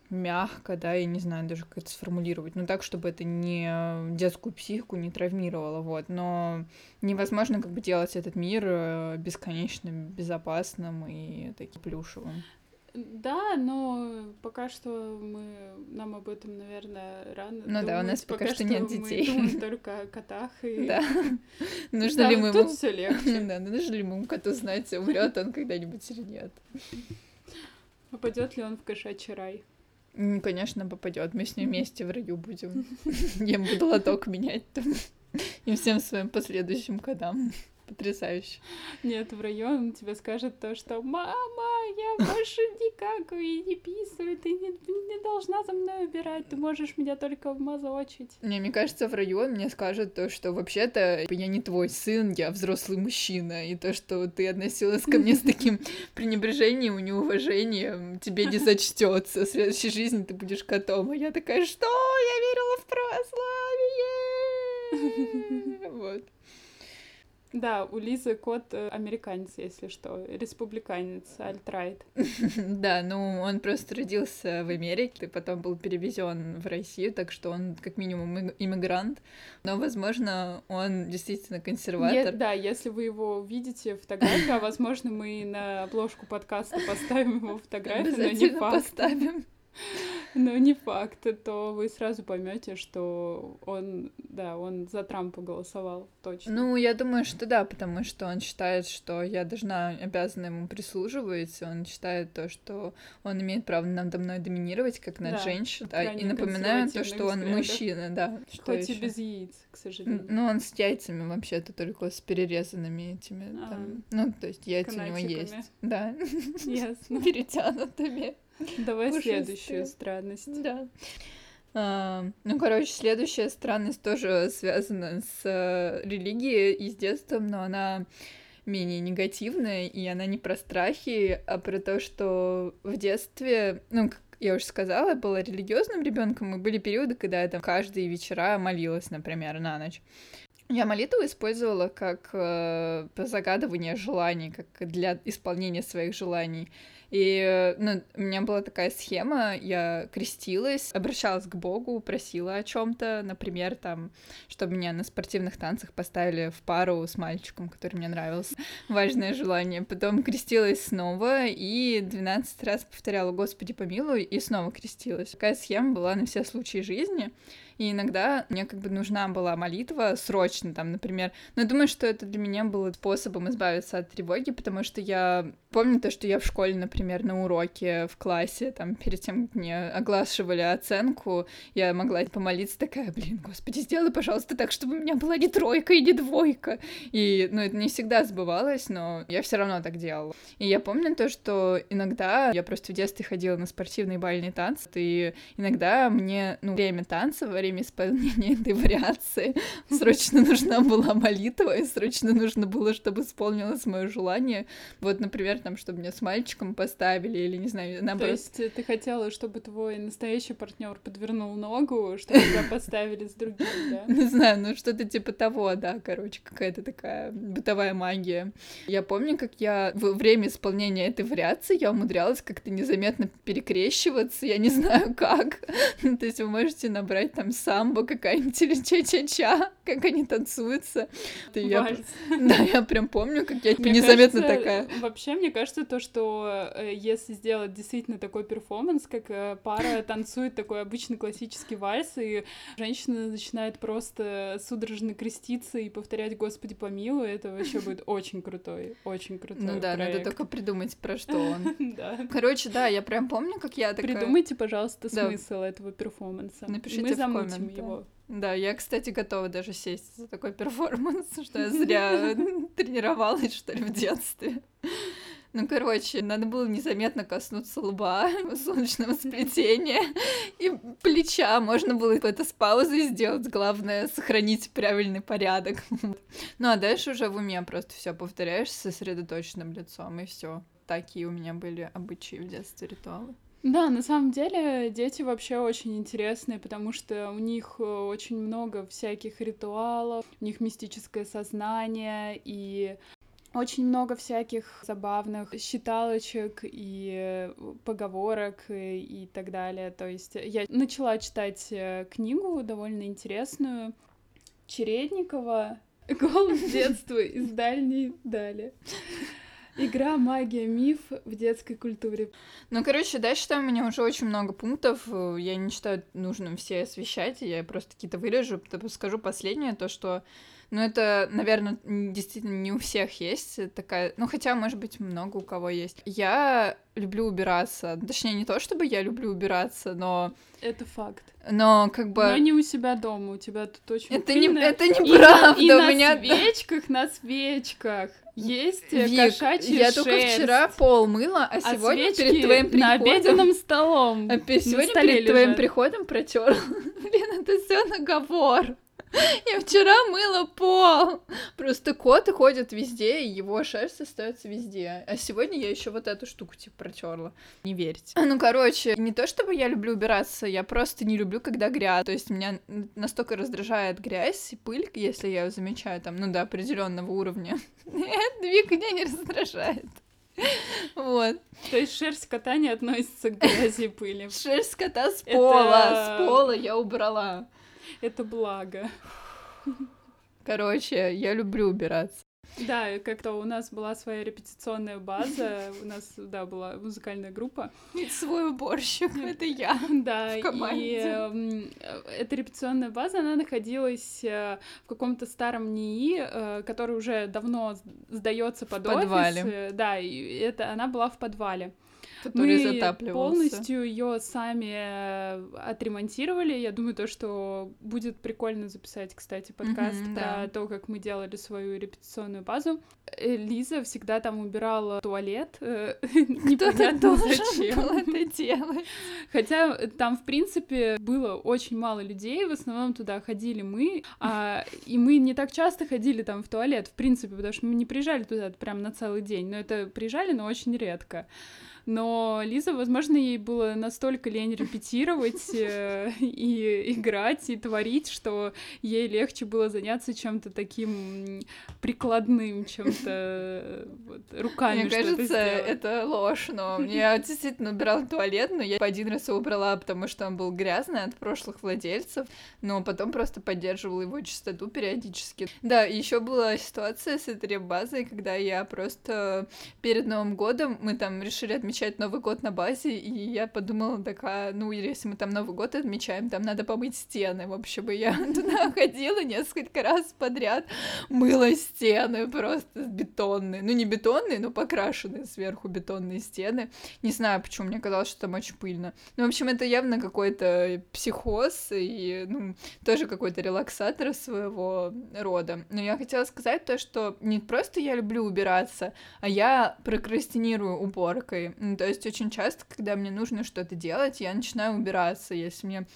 мягко, да, я не знаю даже, как это сформулировать, но так, чтобы это не детскую психику не травмировало, вот, но невозможно как бы делать этот мир э, бесконечно безопасным и таким плюшевым. Да, но пока что мы нам об этом, наверное, рано. Ну думать. да, у нас пока, пока что, что нет детей. Мы думаем только о котах и. Да. Нужно ли мы тут все легче. Да, нужно ли мы коту знать, умрет он когда-нибудь или нет. Попадет ли он в кошачий рай? Конечно, попадет. Мы с ним вместе в раю будем. Я буду лоток менять там. И всем своим последующим котам. Потрясающе. Нет, в район тебе скажет то, что «Мама, я больше не какаю и не писаю, ты не, не должна за мной убирать, ты можешь меня только вмазочить». Не, мне кажется, в район мне скажет то, что вообще-то я не твой сын, я взрослый мужчина, и то, что ты относилась ко мне с таким пренебрежением и неуважением, тебе не зачтется. В следующей жизни ты будешь котом. А я такая, что? Я верила в православие! Вот. Да, у Лизы кот э, американец, если что, республиканец, альтрайт. Да, ну он просто родился в Америке, и потом был перевезен в Россию, так что он как минимум иммигрант, но, возможно, он действительно консерватор. Да, если вы его видите фотографию, а возможно, мы на обложку подкаста поставим его фотографию, но не факт. поставим. Но не факт, то вы сразу поймете, что он, да, он за Трампа голосовал, точно. Ну, я думаю, что да, потому что он считает, что я должна, обязана ему прислуживать, он считает то, что он имеет право надо мной доминировать, как над да, женщиной, да, и напоминаю то, что он взглядов. мужчина, да. Хоть и без яиц, к сожалению. Ну, он с яйцами вообще-то только с перерезанными этими, а, там, ну, то есть яйца у него есть. Да. Ясно. Перетянутыми. Давай Пушистые. следующую странность. Да. А, ну, короче, следующая странность тоже связана с э, религией и с детством, но она менее негативная, и она не про страхи, а про то, что в детстве, ну, как я уже сказала, я была религиозным ребенком, и были периоды, когда я там каждые вечера молилась, например, на ночь. Я молитву использовала как э, загадывание желаний, как для исполнения своих желаний. И ну, у меня была такая схема, я крестилась, обращалась к Богу, просила о чем то например, там, чтобы меня на спортивных танцах поставили в пару с мальчиком, который мне нравился. Важное желание. Потом крестилась снова и 12 раз повторяла «Господи, помилуй» и снова крестилась. Такая схема была на все случаи жизни. И иногда мне как бы нужна была молитва срочно, там, например. Но я думаю, что это для меня было способом избавиться от тревоги, потому что я помню то, что я в школе, например, на уроке в классе, там, перед тем, как мне оглашивали оценку, я могла помолиться такая, блин, господи, сделай, пожалуйста, так, чтобы у меня была не тройка и не двойка. И, ну, это не всегда сбывалось, но я все равно так делала. И я помню то, что иногда я просто в детстве ходила на спортивные бальные танцы, и иногда мне, ну, время танца, время исполнения этой вариации срочно нужна была молитва, и срочно нужно было, чтобы исполнилось мое желание. Вот, например, там, чтобы меня с мальчиком поставили, или не знаю, наоборот. То есть ты хотела, чтобы твой настоящий партнер подвернул ногу, чтобы тебя поставили с другим, да? Не знаю, ну что-то типа того, да, короче, какая-то такая бытовая магия. Я помню, как я во время исполнения этой вариации я умудрялась как-то незаметно перекрещиваться, я не знаю как. То есть вы можете набрать там самбо какая-нибудь или ча-ча-ча, как они танцуются. Я, да, я прям помню, как я типа, незаметно кажется, такая. Вообще, мне кажется, то, что э, если сделать действительно такой перформанс, как э, пара танцует такой обычный классический вальс, и женщина начинает просто судорожно креститься и повторять «Господи, помилуй», это вообще будет очень крутой, очень крутой Ну да, проект. надо только придумать, про что он. Да. Короче, да, я прям помню, как я такая... Придумайте, пожалуйста, Да. смысл этого перформанса. Напишите Мы в замутим комментах. его. Да, я, кстати, готова даже сесть за такой перформанс, что я зря тренировалась, что ли, в детстве. Ну, короче, надо было незаметно коснуться лба, солнечного сплетения и плеча. Можно было это с паузой сделать. Главное — сохранить правильный порядок. Ну, а дальше уже в уме просто все повторяешь с сосредоточенным лицом, и все. Такие у меня были обычаи в детстве ритуалы. Да, на самом деле дети вообще очень интересные, потому что у них э, очень много всяких ритуалов, у них мистическое сознание и очень много всяких забавных считалочек и э, поговорок и, и так далее. То есть я начала читать э, книгу довольно интересную Чередникова «Голос детства из дальней дали». Игра, магия, миф в детской культуре. Ну, короче, дальше там у меня уже очень много пунктов. э, Я не считаю нужным все освещать, я просто какие-то вырежу. Скажу последнее, то, что ну, это, наверное, действительно не у всех есть такая... Ну, хотя, может быть, много у кого есть. Я люблю убираться. Точнее, не то, чтобы я люблю убираться, но... Это факт. Но как бы... Но не у себя дома, у тебя тут очень Это не, это И на- неправда, и у на меня... свечках, на свечках есть э, Вик, кошачья я только шерсть. вчера пол мыла, а, А сегодня перед твоим на приходом... обеденном столом. А сегодня перед твоим лежат. приходом протер. Блин, это все наговор. Я вчера мыла пол. Просто коты ходят везде, и его шерсть остается везде. А сегодня я еще вот эту штуку типа протерла. Не верьте. Ну, короче, не то чтобы я люблю убираться, я просто не люблю, когда грязь. То есть меня настолько раздражает грязь и пыль, если я ее замечаю там, ну, до определенного уровня. Нет, Вика меня не раздражает. Вот. То есть шерсть кота не относится к грязи и пыли. Шерсть кота с Это- пола, с пола я убрала. Это благо. Короче, я люблю убираться. Да, как-то у нас была своя репетиционная база, у нас, да, была музыкальная группа, Свой уборщик, это я. Да, в команде. и эм, э, эта репетиционная база, она находилась э, в каком-то старом НИИ, э, который уже давно сдается под подвале. офис. Да, и это она была в подвале. Который Мы затапливался. полностью ее сами э, отремонтировали. Я думаю, то, что будет прикольно записать, кстати, подкаст Мгм, про да. то, как мы делали свою репетиционную базу. Э, Лиза всегда там убирала туалет. э, Непонятно зачем. это делать. Хотя там, в принципе, было очень мало людей, в основном туда ходили мы, а, и мы не так часто ходили там в туалет, в принципе, потому что мы не приезжали туда прям на целый день, но это приезжали, но очень редко. Но Лиза, возможно, ей было настолько лень репетировать э, и играть, и творить, что ей легче было заняться чем-то таким прикладным, чем-то э, вот, руками Мне кажется, сделать. это ложь, но я действительно убирала туалет, но я один раз его убрала, потому что он был грязный от прошлых владельцев, но потом просто поддерживала его чистоту периодически. Да, еще была ситуация с этой базой, когда я просто перед Новым годом мы там решили отмечать Новый год на базе, и я подумала такая, ну, если мы там Новый год отмечаем, там надо помыть стены. В общем, и я туда ходила несколько раз подряд, мыла стены просто бетонные. Ну, не бетонные, но покрашенные сверху бетонные стены. Не знаю, почему, мне казалось, что там очень пыльно. Ну, в общем, это явно какой-то психоз и, ну, тоже какой-то релаксатор своего рода. Но я хотела сказать то, что не просто я люблю убираться, а я прокрастинирую уборкой. Ну, то есть очень часто, когда мне нужно что-то делать, я начинаю убираться. Если мне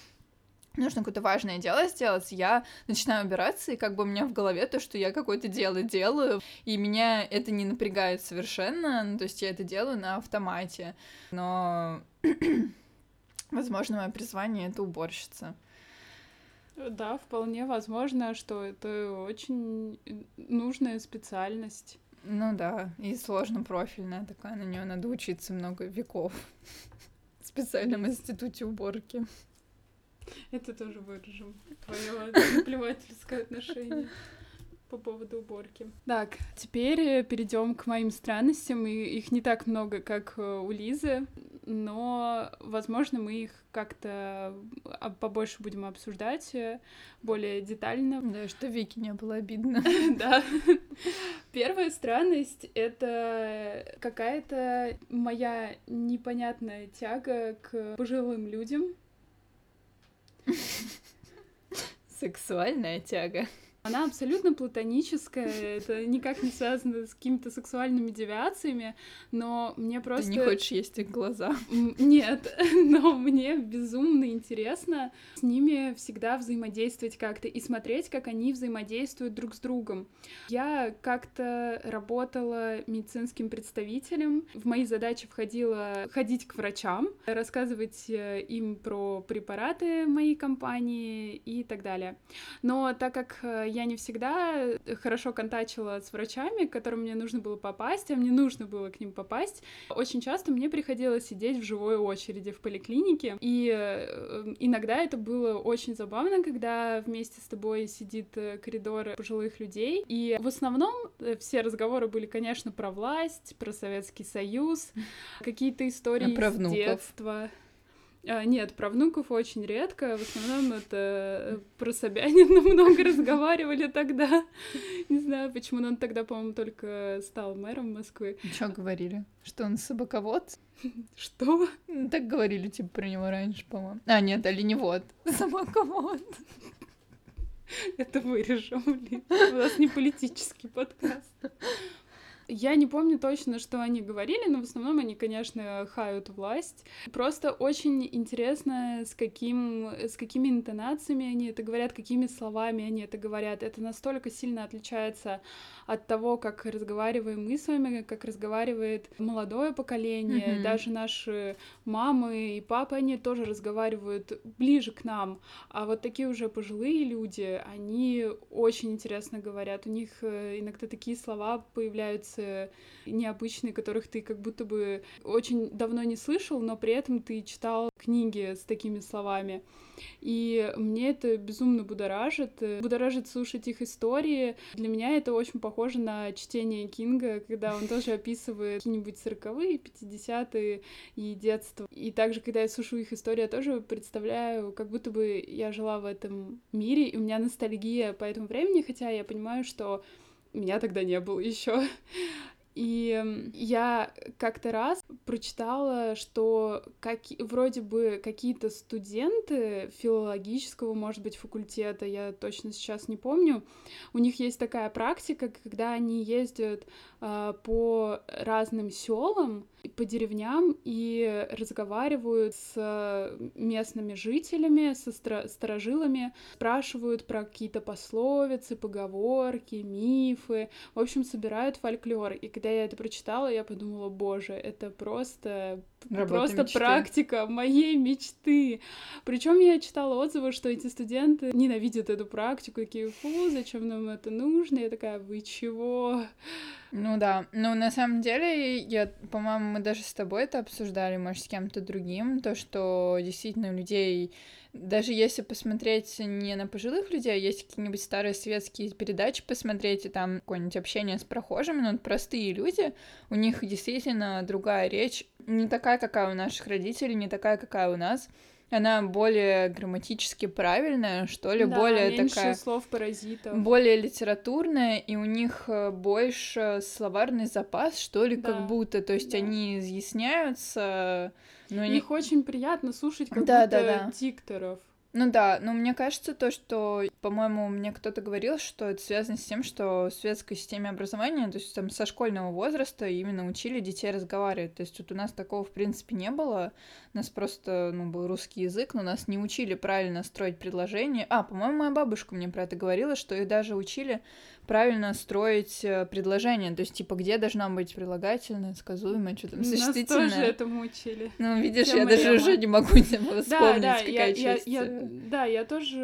нужно какое-то важное дело сделать, я начинаю убираться, и как бы у меня в голове то, что я какое-то дело делаю, и меня это не напрягает совершенно, ну, то есть я это делаю на автомате, но, возможно, мое призвание — это уборщица. Да, вполне возможно, что это очень нужная специальность. Ну да, и сложно профильная такая, на нее надо учиться много веков в специальном институте уборки. Это тоже выражем. Твое наплевательское отношение по поводу уборки. Так, теперь перейдем к моим странностям. И их не так много, как э, у Лизы, но, возможно, мы их как-то а, побольше будем обсуждать э, более детально. Да, что Вики не было обидно. Да. Первая странность — это какая-то моя непонятная тяга к пожилым людям. Сексуальная тяга. Она абсолютно платоническая, это никак не связано с какими-то сексуальными девиациями, но мне просто... Ты не хочешь есть их глаза? Нет, но мне безумно интересно с ними всегда взаимодействовать как-то и смотреть, как они взаимодействуют друг с другом. Я как-то работала медицинским представителем, в мои задачи входило ходить к врачам, рассказывать э, им про препараты моей компании и так далее. Но так как э, я не всегда хорошо контачила с врачами, к которым мне нужно было попасть, а мне нужно было к ним попасть. Очень часто мне приходилось сидеть в живой очереди в поликлинике, и э, иногда это было очень забавно, когда вместе с тобой сидит э, коридор пожилых людей, и в основном э, все разговоры были, конечно, про власть, про Советский Союз, какие-то истории про из детства. А, нет, про внуков очень редко. В основном это э, про Собянина много разговаривали тогда. Не знаю, почему, но он тогда, по-моему, только стал мэром Москвы. Что говорили? Что он собаковод? Что? Ну, так говорили, типа, про него раньше, по-моему. А, нет, оленевод. Собаковод. Это вырежем, блин. У нас не политический подкаст. Я не помню точно, что они говорили, но в основном они, конечно, хают власть. Просто очень интересно, с, каким, с какими интонациями они это говорят, какими словами они это говорят. Это настолько сильно отличается от того, как разговариваем мы с вами, как разговаривает молодое поколение, mm-hmm. даже наши мамы и папы, они тоже разговаривают ближе к нам. А вот такие уже пожилые люди, они очень интересно говорят. У них э, иногда такие слова появляются информации необычные, которых ты как будто бы очень давно не слышал, но при этом ты читал книги с такими словами. И мне это безумно будоражит. Будоражит слушать их истории. Для меня это очень похоже на чтение Кинга, когда он тоже описывает какие-нибудь сороковые, пятидесятые и детство. И также, когда я слушаю их истории, я тоже представляю, как будто бы я жила в этом мире, и у меня ностальгия по этому времени, хотя я понимаю, что меня тогда не было еще. И я как-то раз прочитала, что как, вроде бы какие-то студенты филологического, может быть, факультета, я точно сейчас не помню, у них есть такая практика, когда они ездят э, по разным селам, по деревням и разговаривают с местными жителями, со сторожилами, спрашивают про какие-то пословицы, поговорки, мифы, в общем, собирают фольклор. И когда я это прочитала, я подумала, боже, это просто Работа просто мечты. практика моей мечты. Причем я читала отзывы, что эти студенты ненавидят эту практику, такие, фу, зачем нам это нужно? Я такая, вы чего? Ну да, ну на самом деле, я, по-моему, мы даже с тобой это обсуждали, может, с кем-то другим, то, что действительно у людей даже если посмотреть не на пожилых людей, а есть какие-нибудь старые светские передачи посмотреть, и там какое-нибудь общение с прохожими, ну, простые люди, у них действительно другая речь, не такая, какая у наших родителей, не такая, какая у нас. Она более грамматически правильная, что ли, да, более такая... слов паразитов. Более литературная, и у них э, больше словарный запас, что ли, да. как будто. То есть да. они изъясняются но Их не... очень приятно слушать как да, будто да, да. дикторов. Ну да, но мне кажется то, что, по-моему, мне кто-то говорил, что это связано с тем, что в светской системе образования, то есть там со школьного возраста именно учили детей разговаривать. То есть вот у нас такого, в принципе, не было. У нас просто, ну, был русский язык, но нас не учили правильно строить предложения. А, по-моему, моя бабушка мне про это говорила, что их даже учили правильно строить э, предложение, то есть, типа, где должна быть прилагательное, сказуемое, что там, существительное. Нас тоже этому учили. Ну, видишь, я даже уже не могу вспомнить, да, да, какая я, часть. Я, я, да, я тоже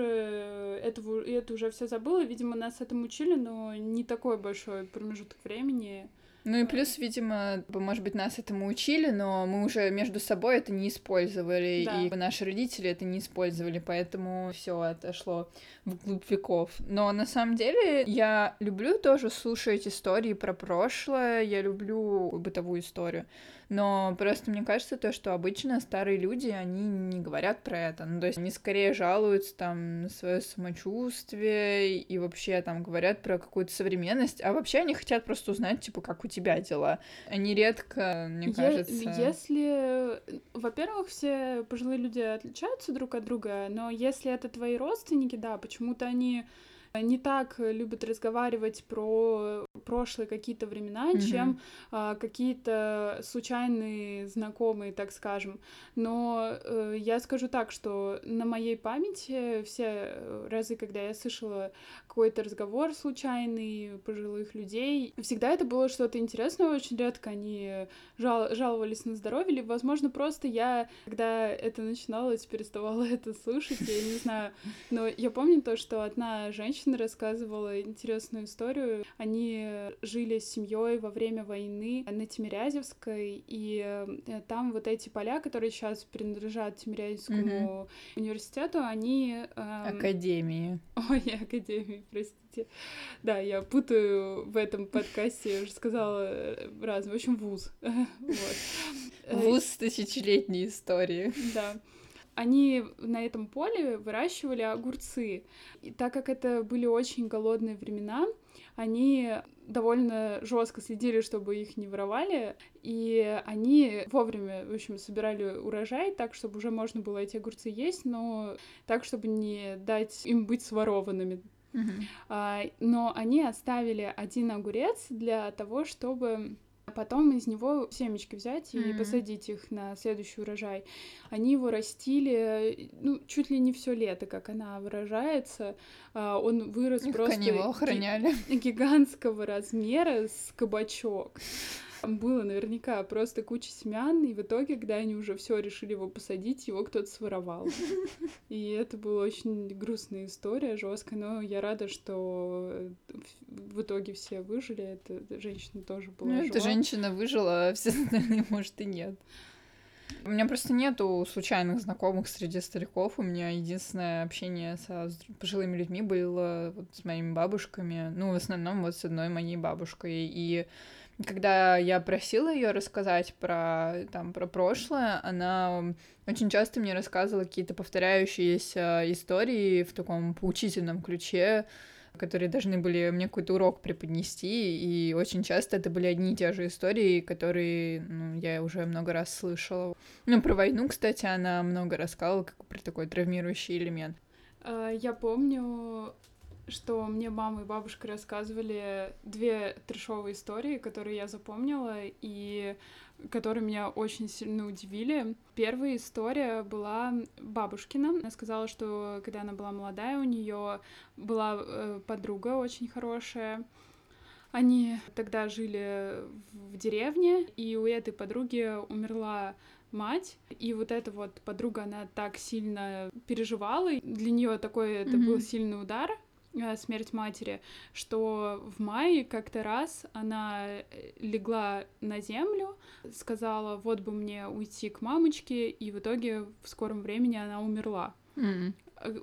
это, это уже все забыла, видимо, нас этому учили, но не такой большой промежуток времени. Ну и плюс, видимо, может быть, нас этому учили, но мы уже между собой это не использовали, да. и наши родители это не использовали, поэтому все отошло вглубь веков. Но на самом деле я люблю тоже слушать истории про прошлое, я люблю бытовую историю. Но просто мне кажется то, что обычно старые люди, они не говорят про это. Ну, то есть они скорее жалуются там на свое самочувствие и вообще там говорят про какую-то современность, а вообще они хотят просто узнать, типа, как у тебя дела. Они редко, мне кажется... Если, во-первых, все пожилые люди отличаются друг от друга, но если это твои родственники, да, почему-то они не так любят разговаривать про прошлые какие-то времена, mm-hmm. чем а, какие-то случайные знакомые, так скажем. Но э, я скажу так, что на моей памяти все разы, когда я слышала какой-то разговор случайный пожилых людей, всегда это было что-то интересное, очень редко они жал- жаловались на здоровье, или, возможно, просто я, когда это начиналось, переставала это слушать, я не знаю. Но я помню то, что одна женщина рассказывала интересную историю. Они жили с семьей во время войны на Тимирязевской, и э, там вот эти поля, которые сейчас принадлежат Тимирязевскому mm-hmm. университету, они... Эм... Академии. Ой, академии, простите. Да, я путаю в этом подкасте, я уже сказала э, раз, в общем, вуз. Вуз тысячелетней истории. Да они на этом поле выращивали огурцы. И так как это были очень голодные времена, они довольно жестко следили, чтобы их не воровали, и они вовремя, в общем, собирали урожай так, чтобы уже можно было эти огурцы есть, но так, чтобы не дать им быть сворованными. Uh-huh. А, но они оставили один огурец для того, чтобы потом из него семечки взять и mm-hmm. посадить их на следующий урожай. Они его растили, ну, чуть ли не все лето, как она выражается. А, он вырос их просто... Они его охраняли. Гигантского размера с кабачок. Там было наверняка просто куча семян, и в итоге, когда они уже все решили его посадить, его кто-то своровал. И это была очень грустная история, жесткая, но я рада, что в итоге все выжили. Эта женщина тоже была. Ну, эта женщина выжила, а все остальные, может, и нет. У меня просто нету случайных знакомых среди стариков. У меня единственное общение со пожилыми людьми было вот с моими бабушками. Ну, в основном вот с одной моей бабушкой. И когда я просила ее рассказать про, там, про прошлое, она очень часто мне рассказывала какие-то повторяющиеся истории в таком поучительном ключе, которые должны были мне какой-то урок преподнести, и очень часто это были одни и те же истории, которые ну, я уже много раз слышала. Ну, про войну, кстати, она много рассказывала, как про такой травмирующий элемент. А, я помню что мне мама и бабушка рассказывали две трешовые истории, которые я запомнила и которые меня очень сильно удивили. Первая история была бабушкина. Она сказала, что когда она была молодая, у нее была э, подруга очень хорошая. Они тогда жили в деревне, и у этой подруги умерла мать, и вот эта вот подруга, она так сильно переживала, для нее такой это mm-hmm. был сильный удар, смерть матери, что в мае как-то раз она э, легла на землю, сказала, вот бы мне уйти к мамочке, и в итоге в скором времени она умерла. Mm.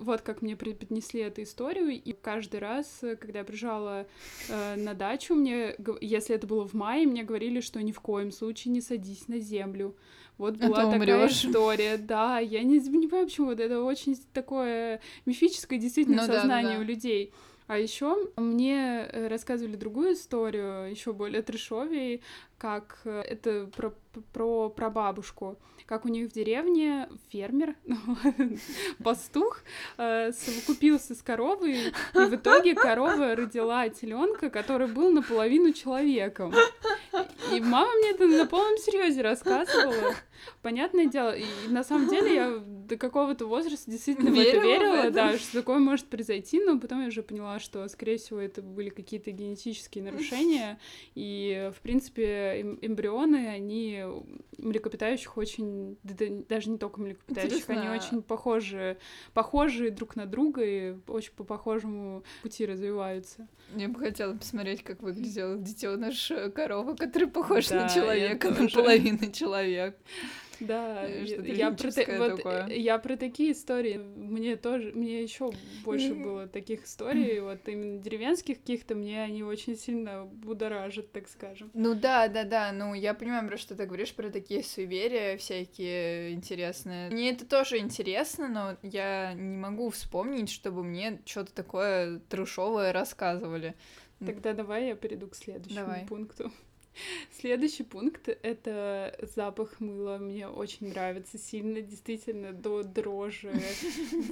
Вот как мне преподнесли эту историю, и каждый раз, когда я приезжала э, на дачу, мне, если это было в мае, мне говорили, что ни в коем случае не садись на землю, вот была а такая умрёшь. история, да. Я не, не понимаю, почему вот это очень такое мифическое действительно ну, сознание да, да. у людей. А еще мне э, рассказывали другую историю, еще более трешовей, как э, это про, про прабабушку, как у них в деревне фермер, пастух, э, совокупился с коровой, и в итоге корова родила теленка, который был наполовину человеком. И мама мне это на полном серьезе рассказывала. Понятное дело, и на самом деле я до какого-то возраста действительно верила в это верила, в это. да, что такое может произойти, но потом я уже поняла, что, скорее всего, это были какие-то генетические нарушения, и, в принципе, эмбрионы, они млекопитающих очень, даже не только млекопитающих, Интересно. они очень похожи, похожи друг на друга и очень по похожему пути развиваются. Я бы хотела посмотреть, как выглядел детеныш коровы, который похож да, на человека, наполовину человек. Да, я про, вот, я про такие истории. Мне тоже, мне еще больше было таких историй, вот именно деревенских каких-то, мне они очень сильно будоражат, так скажем. Ну да, да, да, ну я понимаю, про что ты говоришь, про такие суеверия всякие интересные. Мне это тоже интересно, но я не могу вспомнить, чтобы мне что-то такое трешовое рассказывали. Тогда давай я перейду к следующему давай. пункту. Следующий пункт — это запах мыла. Мне очень нравится сильно, действительно, до дрожи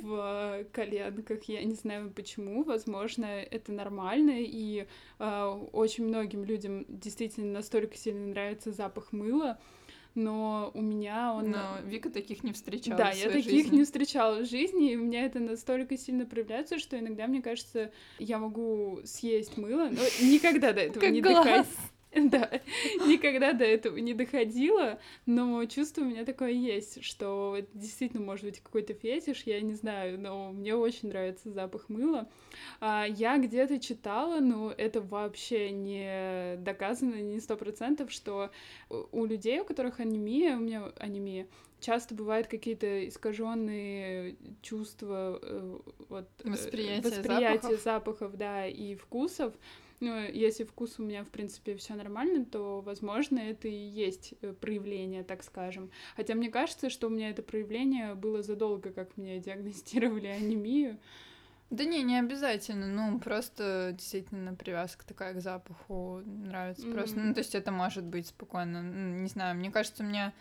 в коленках. Я не знаю почему, возможно, это нормально, и э, очень многим людям действительно настолько сильно нравится запах мыла, но у меня он... Но Вика таких не встречала Да, я таких жизни. не встречала в жизни, и у меня это настолько сильно проявляется, что иногда, мне кажется, я могу съесть мыло, но никогда до этого как не глаз. Да, никогда до этого не доходило, но чувство у меня такое есть, что действительно может быть какой-то фетиш, я не знаю, но мне очень нравится запах мыла. А, я где-то читала, но это вообще не доказано, не сто процентов, что у людей, у которых анемия, у меня анемия, часто бывают какие-то искаженные чувства, э, вот, восприятие, восприятие запахов. запахов, да, и вкусов. Ну, если вкус у меня, в принципе, все нормально, то, возможно, это и есть э, проявление, так скажем. Хотя мне кажется, что у меня это проявление было задолго, как мне диагностировали анемию. Да не, не обязательно, ну, просто действительно привязка такая к запаху нравится mm-hmm. просто. Ну, то есть это может быть спокойно, не знаю, мне кажется, у меня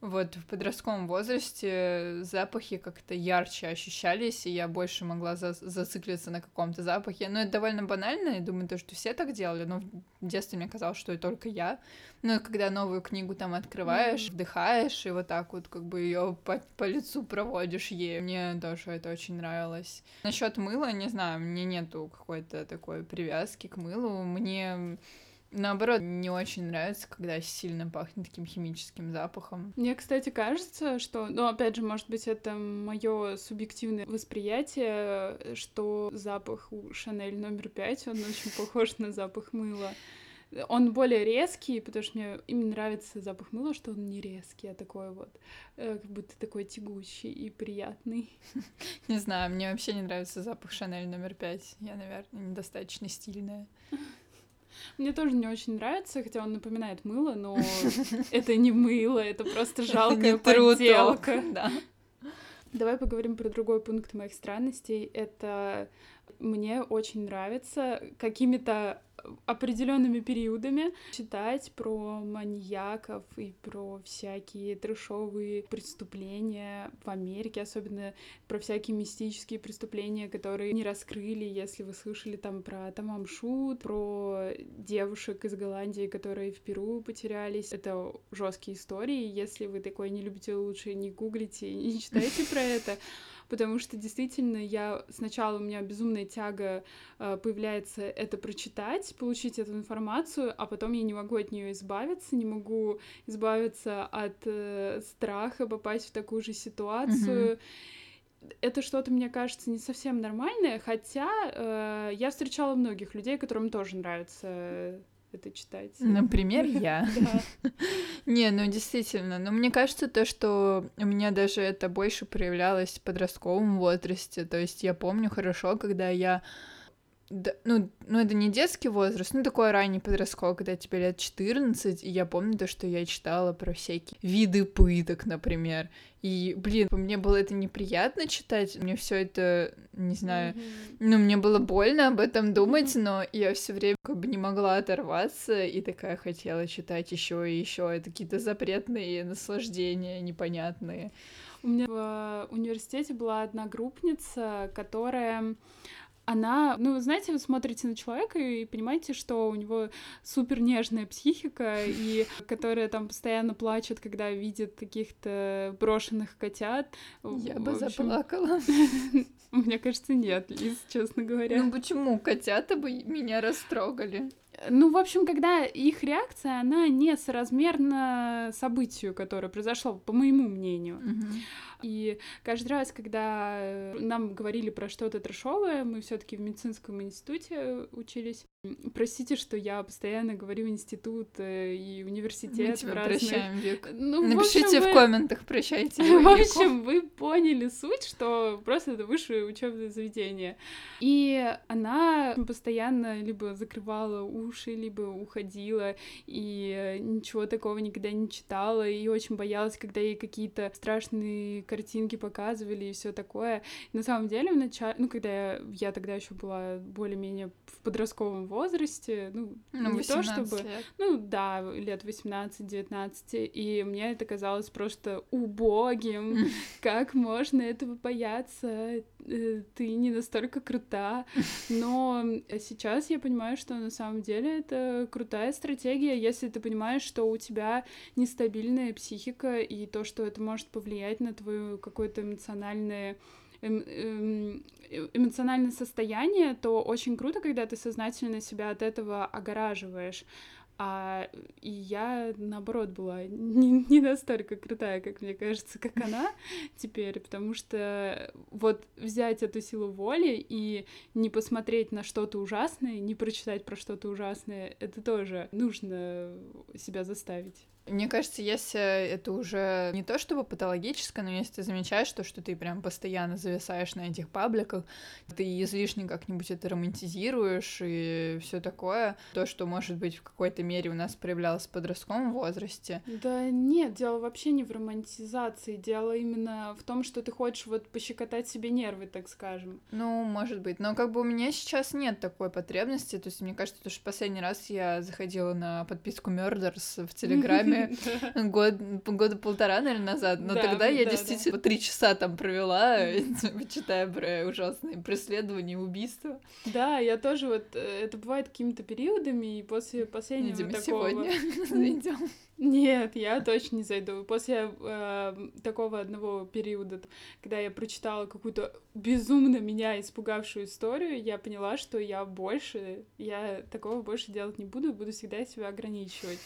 вот в подростковом возрасте запахи как-то ярче ощущались, и я больше могла за зациклиться на каком-то запахе. Но это довольно банально, я думаю, то, что все так делали, но в детстве мне казалось, что это только я. Но когда новую книгу там открываешь, mm-hmm. вдыхаешь, и вот так вот как бы ее по, по лицу проводишь ей, мне тоже это очень нравилось. Насчет мыла, не знаю, мне нету какой-то такой привязки к мылу, мне Наоборот, не очень нравится, когда сильно пахнет таким химическим запахом. Мне, кстати, кажется, что, ну, опять же, может быть, это мое субъективное восприятие, что запах у Шанель номер пять, он очень похож на запах мыла. Он более резкий, потому что мне именно нравится запах мыла, что он не резкий, а такой вот, э, как будто такой тягучий и приятный. Не знаю, мне вообще не нравится запах Шанель номер пять. Я, наверное, недостаточно стильная. Мне тоже не очень нравится, хотя он напоминает мыло, но это не мыло, это просто жалкая подделка. Да. Давай поговорим про другой пункт моих странностей. Это мне очень нравится какими-то определенными периодами читать про маньяков и про всякие трешовые преступления в Америке, особенно про всякие мистические преступления, которые не раскрыли, если вы слышали там про Тамамшут, про девушек из Голландии, которые в Перу потерялись. Это жесткие истории. Если вы такое не любите, лучше не гуглите и не читайте про это потому что действительно я сначала у меня безумная тяга э, появляется это прочитать, получить эту информацию, а потом я не могу от нее избавиться, не могу избавиться от э, страха попасть в такую же ситуацию. Mm-hmm. Это что-то, мне кажется, не совсем нормальное, хотя э, я встречала многих людей, которым тоже нравится это читать. Например, я. Не, ну действительно, но мне кажется то, что у меня даже это больше проявлялось в подростковом возрасте, то есть я помню хорошо, когда я да, ну, ну, это не детский возраст, ну, такой ранний подростковый, когда тебе лет 14, и я помню то, что я читала про всякие виды пыток, например, и, блин, мне было это неприятно читать, мне все это, не знаю, mm-hmm. ну, мне было больно об этом думать, mm-hmm. но я все время как бы не могла оторваться, и такая хотела читать еще и еще, это какие-то запретные наслаждения непонятные. У меня в университете была одна группница, которая она, ну, знаете, вы смотрите на человека и понимаете, что у него супер нежная психика, и которая там постоянно плачет, когда видит каких-то брошенных котят. Я бы заплакала. Мне кажется, нет, Лиз, честно говоря. Ну почему? Котята бы меня растрогали. Ну, в общем, когда их реакция, она не соразмерна событию, которое произошло, по моему мнению. Мгм. И каждый раз, когда нам говорили про что-то трешовое, мы все таки в медицинском институте учились. Простите, что я постоянно говорю институт э, и Мы университет в тебя разных... прощаем, Вик. Ну, в Напишите общем, в вы- комментах, прощайте В общем, вы поняли суть, что просто это высшее учебное заведение. И она постоянно либо закрывала уши, либо уходила, и э, ничего такого никогда не читала, и очень боялась, когда ей какие-то страшные картинки показывали и все такое. На самом деле, вначале, ну, когда я, я тогда еще была более-менее в подростковом возрасте, ну, Ну, не то 18 чтобы... лет. Ну да, лет 18-19, и мне это казалось просто убогим. Как можно этого бояться? Э, Ты не настолько крута. Но сейчас я понимаю, что на самом деле это крутая стратегия, если ты понимаешь, что у тебя нестабильная психика, и то, что это может повлиять на твое какое-то эмоциональное эм- эм, э- эмоциональное состояние, то очень круто, когда ты сознательно себя от этого огораживаешь. А и я, наоборот, была не, не настолько крутая, как мне кажется, как она теперь, потому что вот взять эту силу воли и не посмотреть на что-то ужасное, не прочитать про что-то ужасное, это тоже нужно себя заставить. Мне кажется, если это уже не то чтобы патологическое, но если ты замечаешь то, что ты прям постоянно зависаешь на этих пабликах, ты излишне как-нибудь это романтизируешь и все такое, то, что, может быть, в какой-то мере у нас проявлялось в подростковом возрасте. Да нет, дело вообще не в романтизации, дело именно в том, что ты хочешь вот пощекотать себе нервы, так скажем. Ну, может быть. Но как бы у меня сейчас нет такой потребности. То есть, мне кажется, то, что последний раз я заходила на подписку Murders в Телеграме год, года полтора, наверное, назад. Но Да, тогда я да, да. действительно три часа там провела, читая про ужасные преследования, убийства. Да, я тоже вот, э, это бывает какими-то периодами, и после последнего Видимо, такого... сегодня зайдем. Нет, я точно не зайду. После э, такого одного периода, когда я прочитала какую-то безумно меня испугавшую историю, я поняла, что я больше, я такого больше делать не буду, буду всегда себя ограничивать.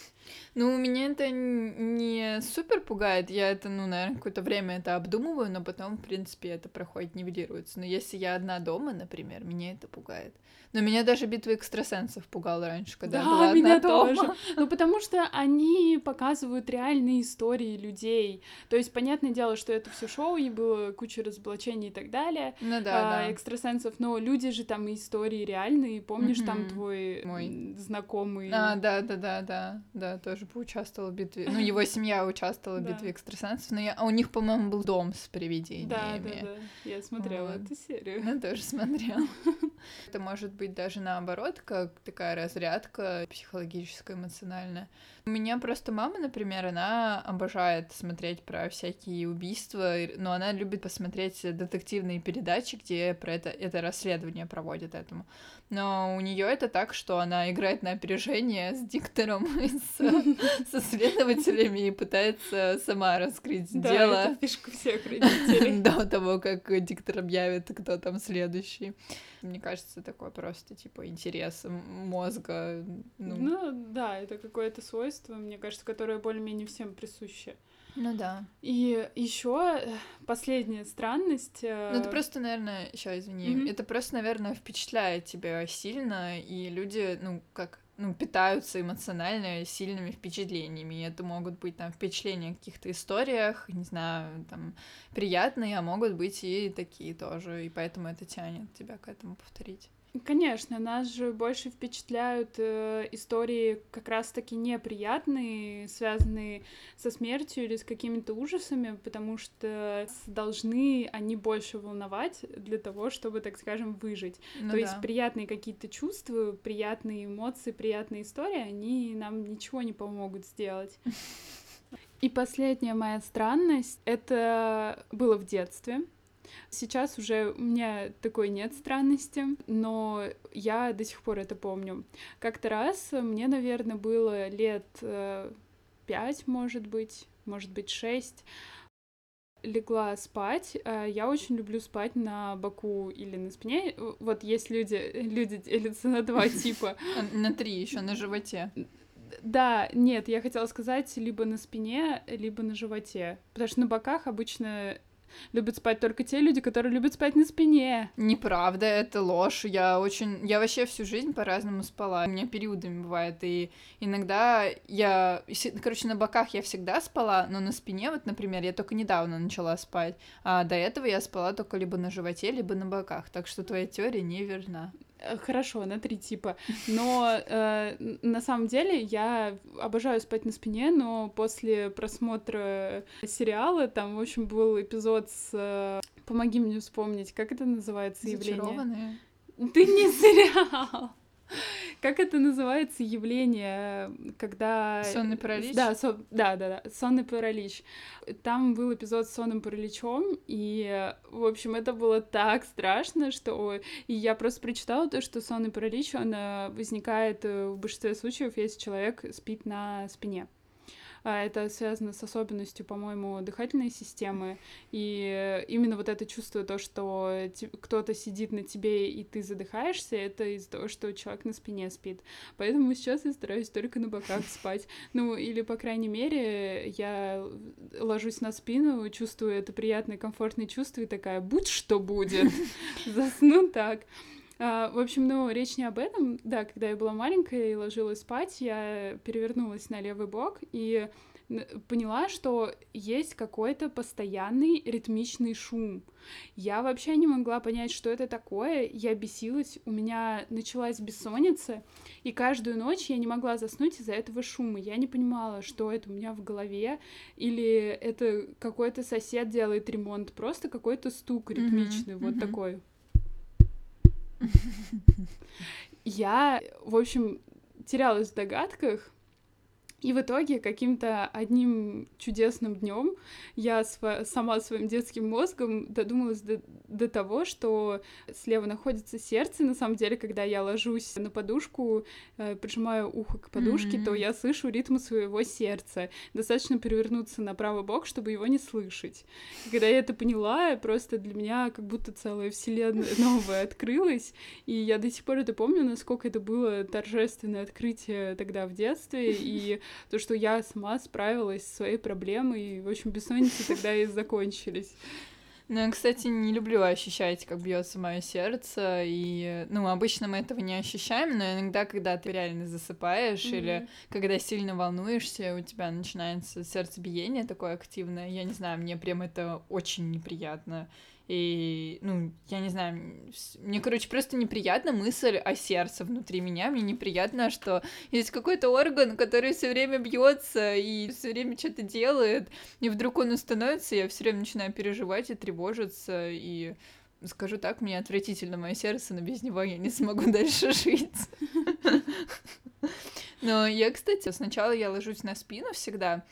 Ну, меня это не супер пугает. Я это, ну, наверное, какое-то время это обдумываю, но потом, в принципе, это проходит, нивелируется. Но если я одна дома, например, меня это пугает. Но меня даже битва экстрасенсов пугала раньше, когда я да, была меня одна дома. тоже. Ну, потому что они показывают реальные истории людей. То есть, понятное дело, что это все шоу, и было куча разоблачений и так далее. Ну а, да, да. экстрасенсов, но люди же там и истории реальные. Помнишь, там Мгм. твой Мой. знакомый. А, да, да, да, да, да, тоже поучаствовала в битве. Ну, его семья участвовала в Да. битве экстрасенсов, но я... а у них, по-моему, был дом с привидениями. Да, да, да. Я смотрела Вот. эту серию. Ну, тоже смотрела. Это может быть даже наоборот, как такая разрядка психологическая, эмоциональная. У меня просто мама, например, она обожает смотреть про всякие убийства, но она любит посмотреть детективные передачи, где про это, это расследование проводят этому. Но у нее это так, что она играет на опережение с диктором и с- со следователями и пытается сама раскрыть Да, дело это фишка всех родителей. до того, как диктор объявит, кто там следующий. Мне кажется, такой просто, типа, интерес мозга. Ну, Ну да, это какое-то свойство, мне кажется, которое более-менее всем присуще. Ну да. И еще последняя странность. э, Ну, это просто, наверное, еще извини, Мгм. это просто, наверное, впечатляет тебя сильно, и люди, ну, как ну, питаются эмоционально сильными впечатлениями. И это могут быть там впечатления о каких-то историях, не знаю, там приятные, а могут быть и такие тоже. И поэтому это тянет тебя к этому повторить. Конечно, нас же больше впечатляют э, истории как раз-таки неприятные, связанные со смертью или с какими-то ужасами, потому что должны они больше волновать для того, чтобы, так скажем, выжить. Ну То да. есть приятные какие-то чувства, приятные эмоции, приятные истории, они нам ничего не помогут сделать. И последняя моя странность — это было в детстве. Сейчас уже у меня такой нет странности, но я до сих пор это помню. Как-то раз мне, наверное, было лет э, пять, может быть, может быть, шесть. легла спать, э, я очень люблю спать на боку или на спине. Вот есть люди, люди делятся на два типа. На три еще на животе. Да, нет, я хотела сказать либо на спине, либо на животе. Потому что на боках обычно любят спать только те люди, которые любят спать на спине. Неправда, это ложь. Я очень... Я вообще всю жизнь по-разному спала. У меня периодами бывает. И иногда я... Короче, на боках я всегда спала, но на спине, вот, например, я только недавно начала спать. А до этого я спала только либо на животе, либо на боках. Так что твоя теория неверна. Хорошо, на три типа. Но э, на самом деле я обожаю спать на спине, но после просмотра сериала там, в общем, был эпизод с... Э, помоги мне вспомнить, как это называется явление? Ты не сериал! Как это называется явление, когда... Сонный паралич? Да, со... да, да, да, сонный паралич. Там был эпизод с сонным параличом, и, в общем, это было так страшно, что... И я просто прочитала то, что сонный паралич, он э, возникает э, в большинстве случаев, если человек спит на спине. А, это связано с особенностью, по-моему, дыхательной системы. И именно вот это чувство, то, что кто-то сидит на тебе и ты задыхаешься, это из-за того, что человек на спине спит. Поэтому сейчас я стараюсь только на боках спать. Ну, или, по крайней мере, я ложусь на спину, чувствую это приятное, комфортное чувство и такая, будь что будет, засну так. А, в общем, ну, речь не об этом. Да, когда я была маленькая и ложилась спать, я перевернулась на левый бок и поняла, что есть какой-то постоянный ритмичный шум. Я вообще не могла понять, что это такое. Я бесилась, у меня началась бессонница, и каждую ночь я не могла заснуть из-за этого шума. Я не понимала, что это у меня в голове, или это какой-то сосед делает ремонт, просто какой-то стук ритмичный, mm-hmm. вот mm-hmm. такой. Я, в общем, терялась в догадках, и в итоге каким-то одним чудесным днем я св- сама своим детским мозгом додумалась до, до того, что слева находится сердце. На самом деле, когда я ложусь на подушку, э, прижимаю ухо к подушке, mm-hmm. то я слышу ритм своего сердца. Достаточно перевернуться на правый бок, чтобы его не слышать. И когда я это поняла, просто для меня как будто целая вселенная новая открылась. И я до сих пор это помню, насколько это было торжественное открытие тогда в детстве. И то, что я сама справилась со своей проблемой, и, в общем, бессонницы тогда и закончились. Ну, я, кстати, не люблю ощущать, как бьется мое сердце, и, ну, обычно мы этого не ощущаем, но иногда, когда ты реально засыпаешь mm-hmm. или когда сильно волнуешься, у тебя начинается сердцебиение такое активное, я не знаю, мне прям это очень неприятно. И, ну, я не знаю, мне, короче, просто неприятна мысль о сердце внутри меня. Мне неприятно, что есть какой-то орган, который все время бьется и все время что-то делает, и вдруг он остановится, я все время начинаю переживать и тревожиться, и скажу так, мне отвратительно мое сердце, но без него я не смогу дальше жить. Но я, кстати, сначала я ложусь на спину всегда,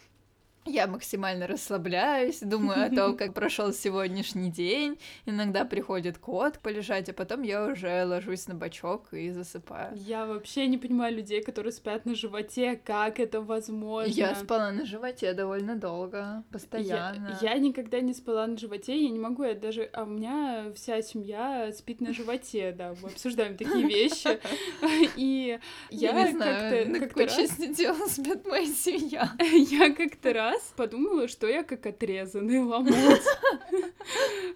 я максимально расслабляюсь, думаю о том, как прошел сегодняшний день. Иногда приходит кот полежать, а потом я уже ложусь на бочок и засыпаю. Я вообще не понимаю людей, которые спят на животе, как это возможно. Я спала на животе довольно долго, постоянно. Я, я никогда не спала на животе, я не могу, я даже... А у меня вся семья спит на животе, да, мы обсуждаем такие вещи. И я, я не знаю, на какой части тела спит моя семья. Я как-то раз раз подумала, что я как отрезанный ломоть.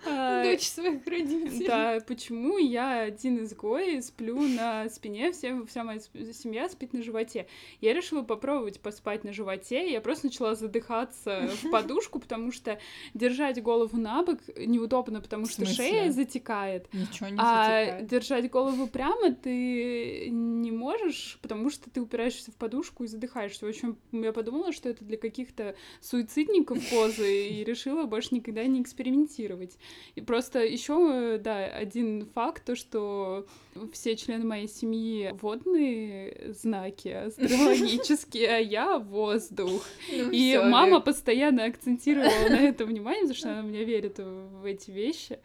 А, Дочь своих родителей. Да, почему я один изгой, сплю на спине, вся, вся моя семья спит на животе. Я решила попробовать поспать на животе, я просто начала задыхаться в подушку, потому что держать голову на бок неудобно, потому что шея затекает. Ничего не а держать голову прямо ты не можешь, потому что ты упираешься в подушку и задыхаешься. В общем, я подумала, что это для каких-то суицидников позы и решила больше никогда не экспериментировать. И просто еще, да, один факт, то, что все члены моей семьи водные знаки астрологические, а я воздух. Ну, и всё, мама постоянно акцентировала на это внимание, потому что она мне верит в эти вещи.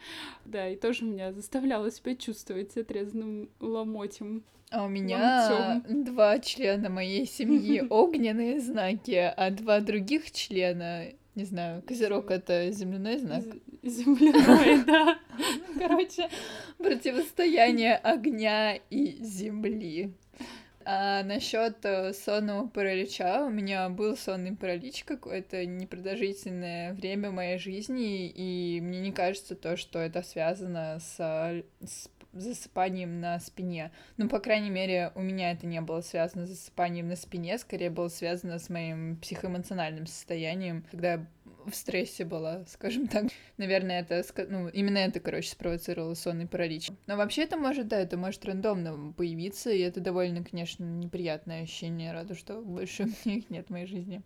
Да, и тоже меня заставляла себя чувствовать отрезанным ломотем. А у меня два члена моей семьи огненные знаки, а два других члена Не знаю, козерог — это земляной знак? Земляной, да. Короче, противостояние огня и земли. А насчет э, сонного паралича, у меня был сонный паралич какое-то непродолжительное время моей жизни, и мне не кажется то, что это связано с, с засыпанием на спине. Ну, по крайней мере, у меня это не было связано с засыпанием на спине, скорее было связано с моим психоэмоциональным состоянием, когда я в стрессе была, скажем так. Наверное, это, ну, именно это, короче, спровоцировало сонный паралич. Но вообще это может, да, это может рандомно появиться, и это довольно, конечно, неприятное ощущение. Рада, что больше их нет в моей жизни.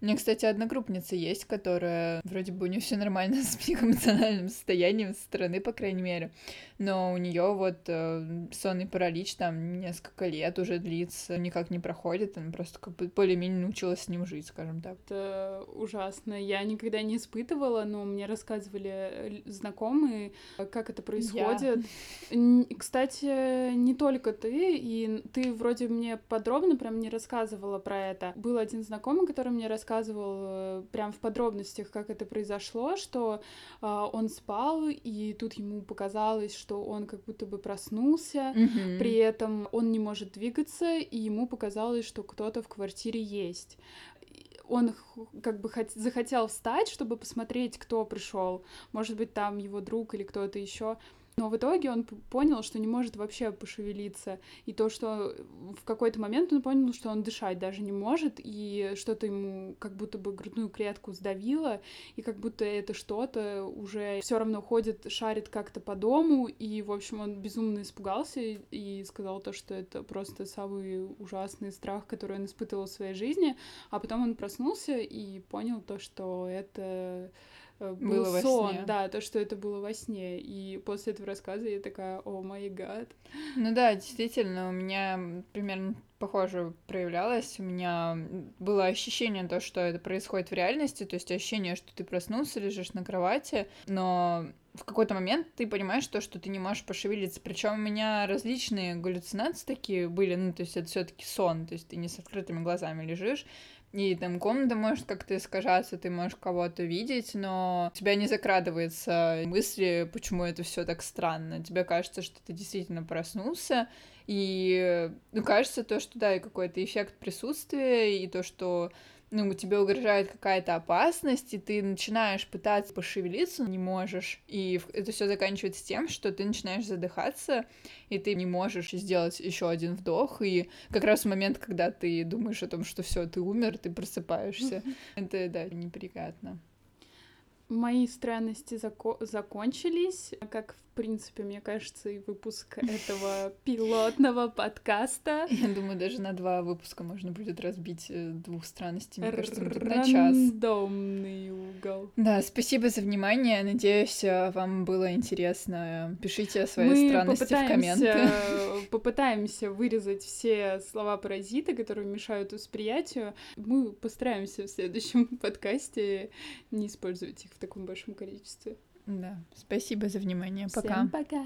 У меня, кстати, одногруппница есть, которая вроде бы у нее все нормально с психоэмоциональным состоянием со стороны, по крайней мере. Но у нее вот э, сонный паралич там несколько лет уже длится, никак не проходит, она просто как бы более-менее научилась с ним жить, скажем так. Это ужасно. Я никогда не испытывала, но мне рассказывали э, знакомые, как это происходит. Я. Кстати, не только ты, и ты вроде мне подробно прям не рассказывала про это. Был один знакомый, который мне рассказывал, рассказывал э, прям в подробностях, как это произошло, что э, он спал, и тут ему показалось, что он как будто бы проснулся, mm-hmm. при этом он не может двигаться, и ему показалось, что кто-то в квартире есть он как бы хот- захотел встать, чтобы посмотреть, кто пришел. Может быть, там его друг или кто-то еще. Но в итоге он понял, что не может вообще пошевелиться. И то, что в какой-то момент он понял, что он дышать даже не может, и что-то ему как будто бы грудную клетку сдавило, и как будто это что-то уже все равно ходит, шарит как-то по дому, и, в общем, он безумно испугался и сказал то, что это просто самый ужасный страх, который он испытывал в своей жизни, а потом он проснулся и понял то, что это был было сон, сне. да, то, что это было во сне. И после этого рассказа я такая, о май гад. Ну да, действительно, у меня примерно похоже проявлялось. У меня было ощущение то, что это происходит в реальности, то есть ощущение, что ты проснулся, лежишь на кровати, но в какой-то момент ты понимаешь то, что ты не можешь пошевелиться. Причем у меня различные галлюцинации такие были, ну, то есть это все-таки сон, то есть ты не с открытыми глазами лежишь, и там комната может как-то искажаться, ты можешь кого-то видеть, но у тебя не закрадывается мысли, почему это все так странно. Тебе кажется, что ты действительно проснулся, и ну, кажется то, что да, и какой-то эффект присутствия, и то, что ну, тебе угрожает какая-то опасность, и ты начинаешь пытаться пошевелиться, не можешь. И это все заканчивается тем, что ты начинаешь задыхаться, и ты не можешь сделать еще один вдох. И как раз в момент, когда ты думаешь о том, что все, ты умер, ты просыпаешься. Это, да, неприятно. Мои странности зако- закончились, как в принципе, мне кажется, и выпуск этого пилотного подкаста. Я думаю, даже на два выпуска можно будет разбить э, двух странностей, мне кажется, на час. Рандомный угол. Да, спасибо за внимание. Надеюсь, э, вам было интересно. Пишите свои Мы странности в комменты. попытаемся вырезать все слова паразита, которые мешают восприятию. Мы постараемся в следующем подкасте не использовать их в таком большом количестве. Да, спасибо за внимание. Пока. Всем пока.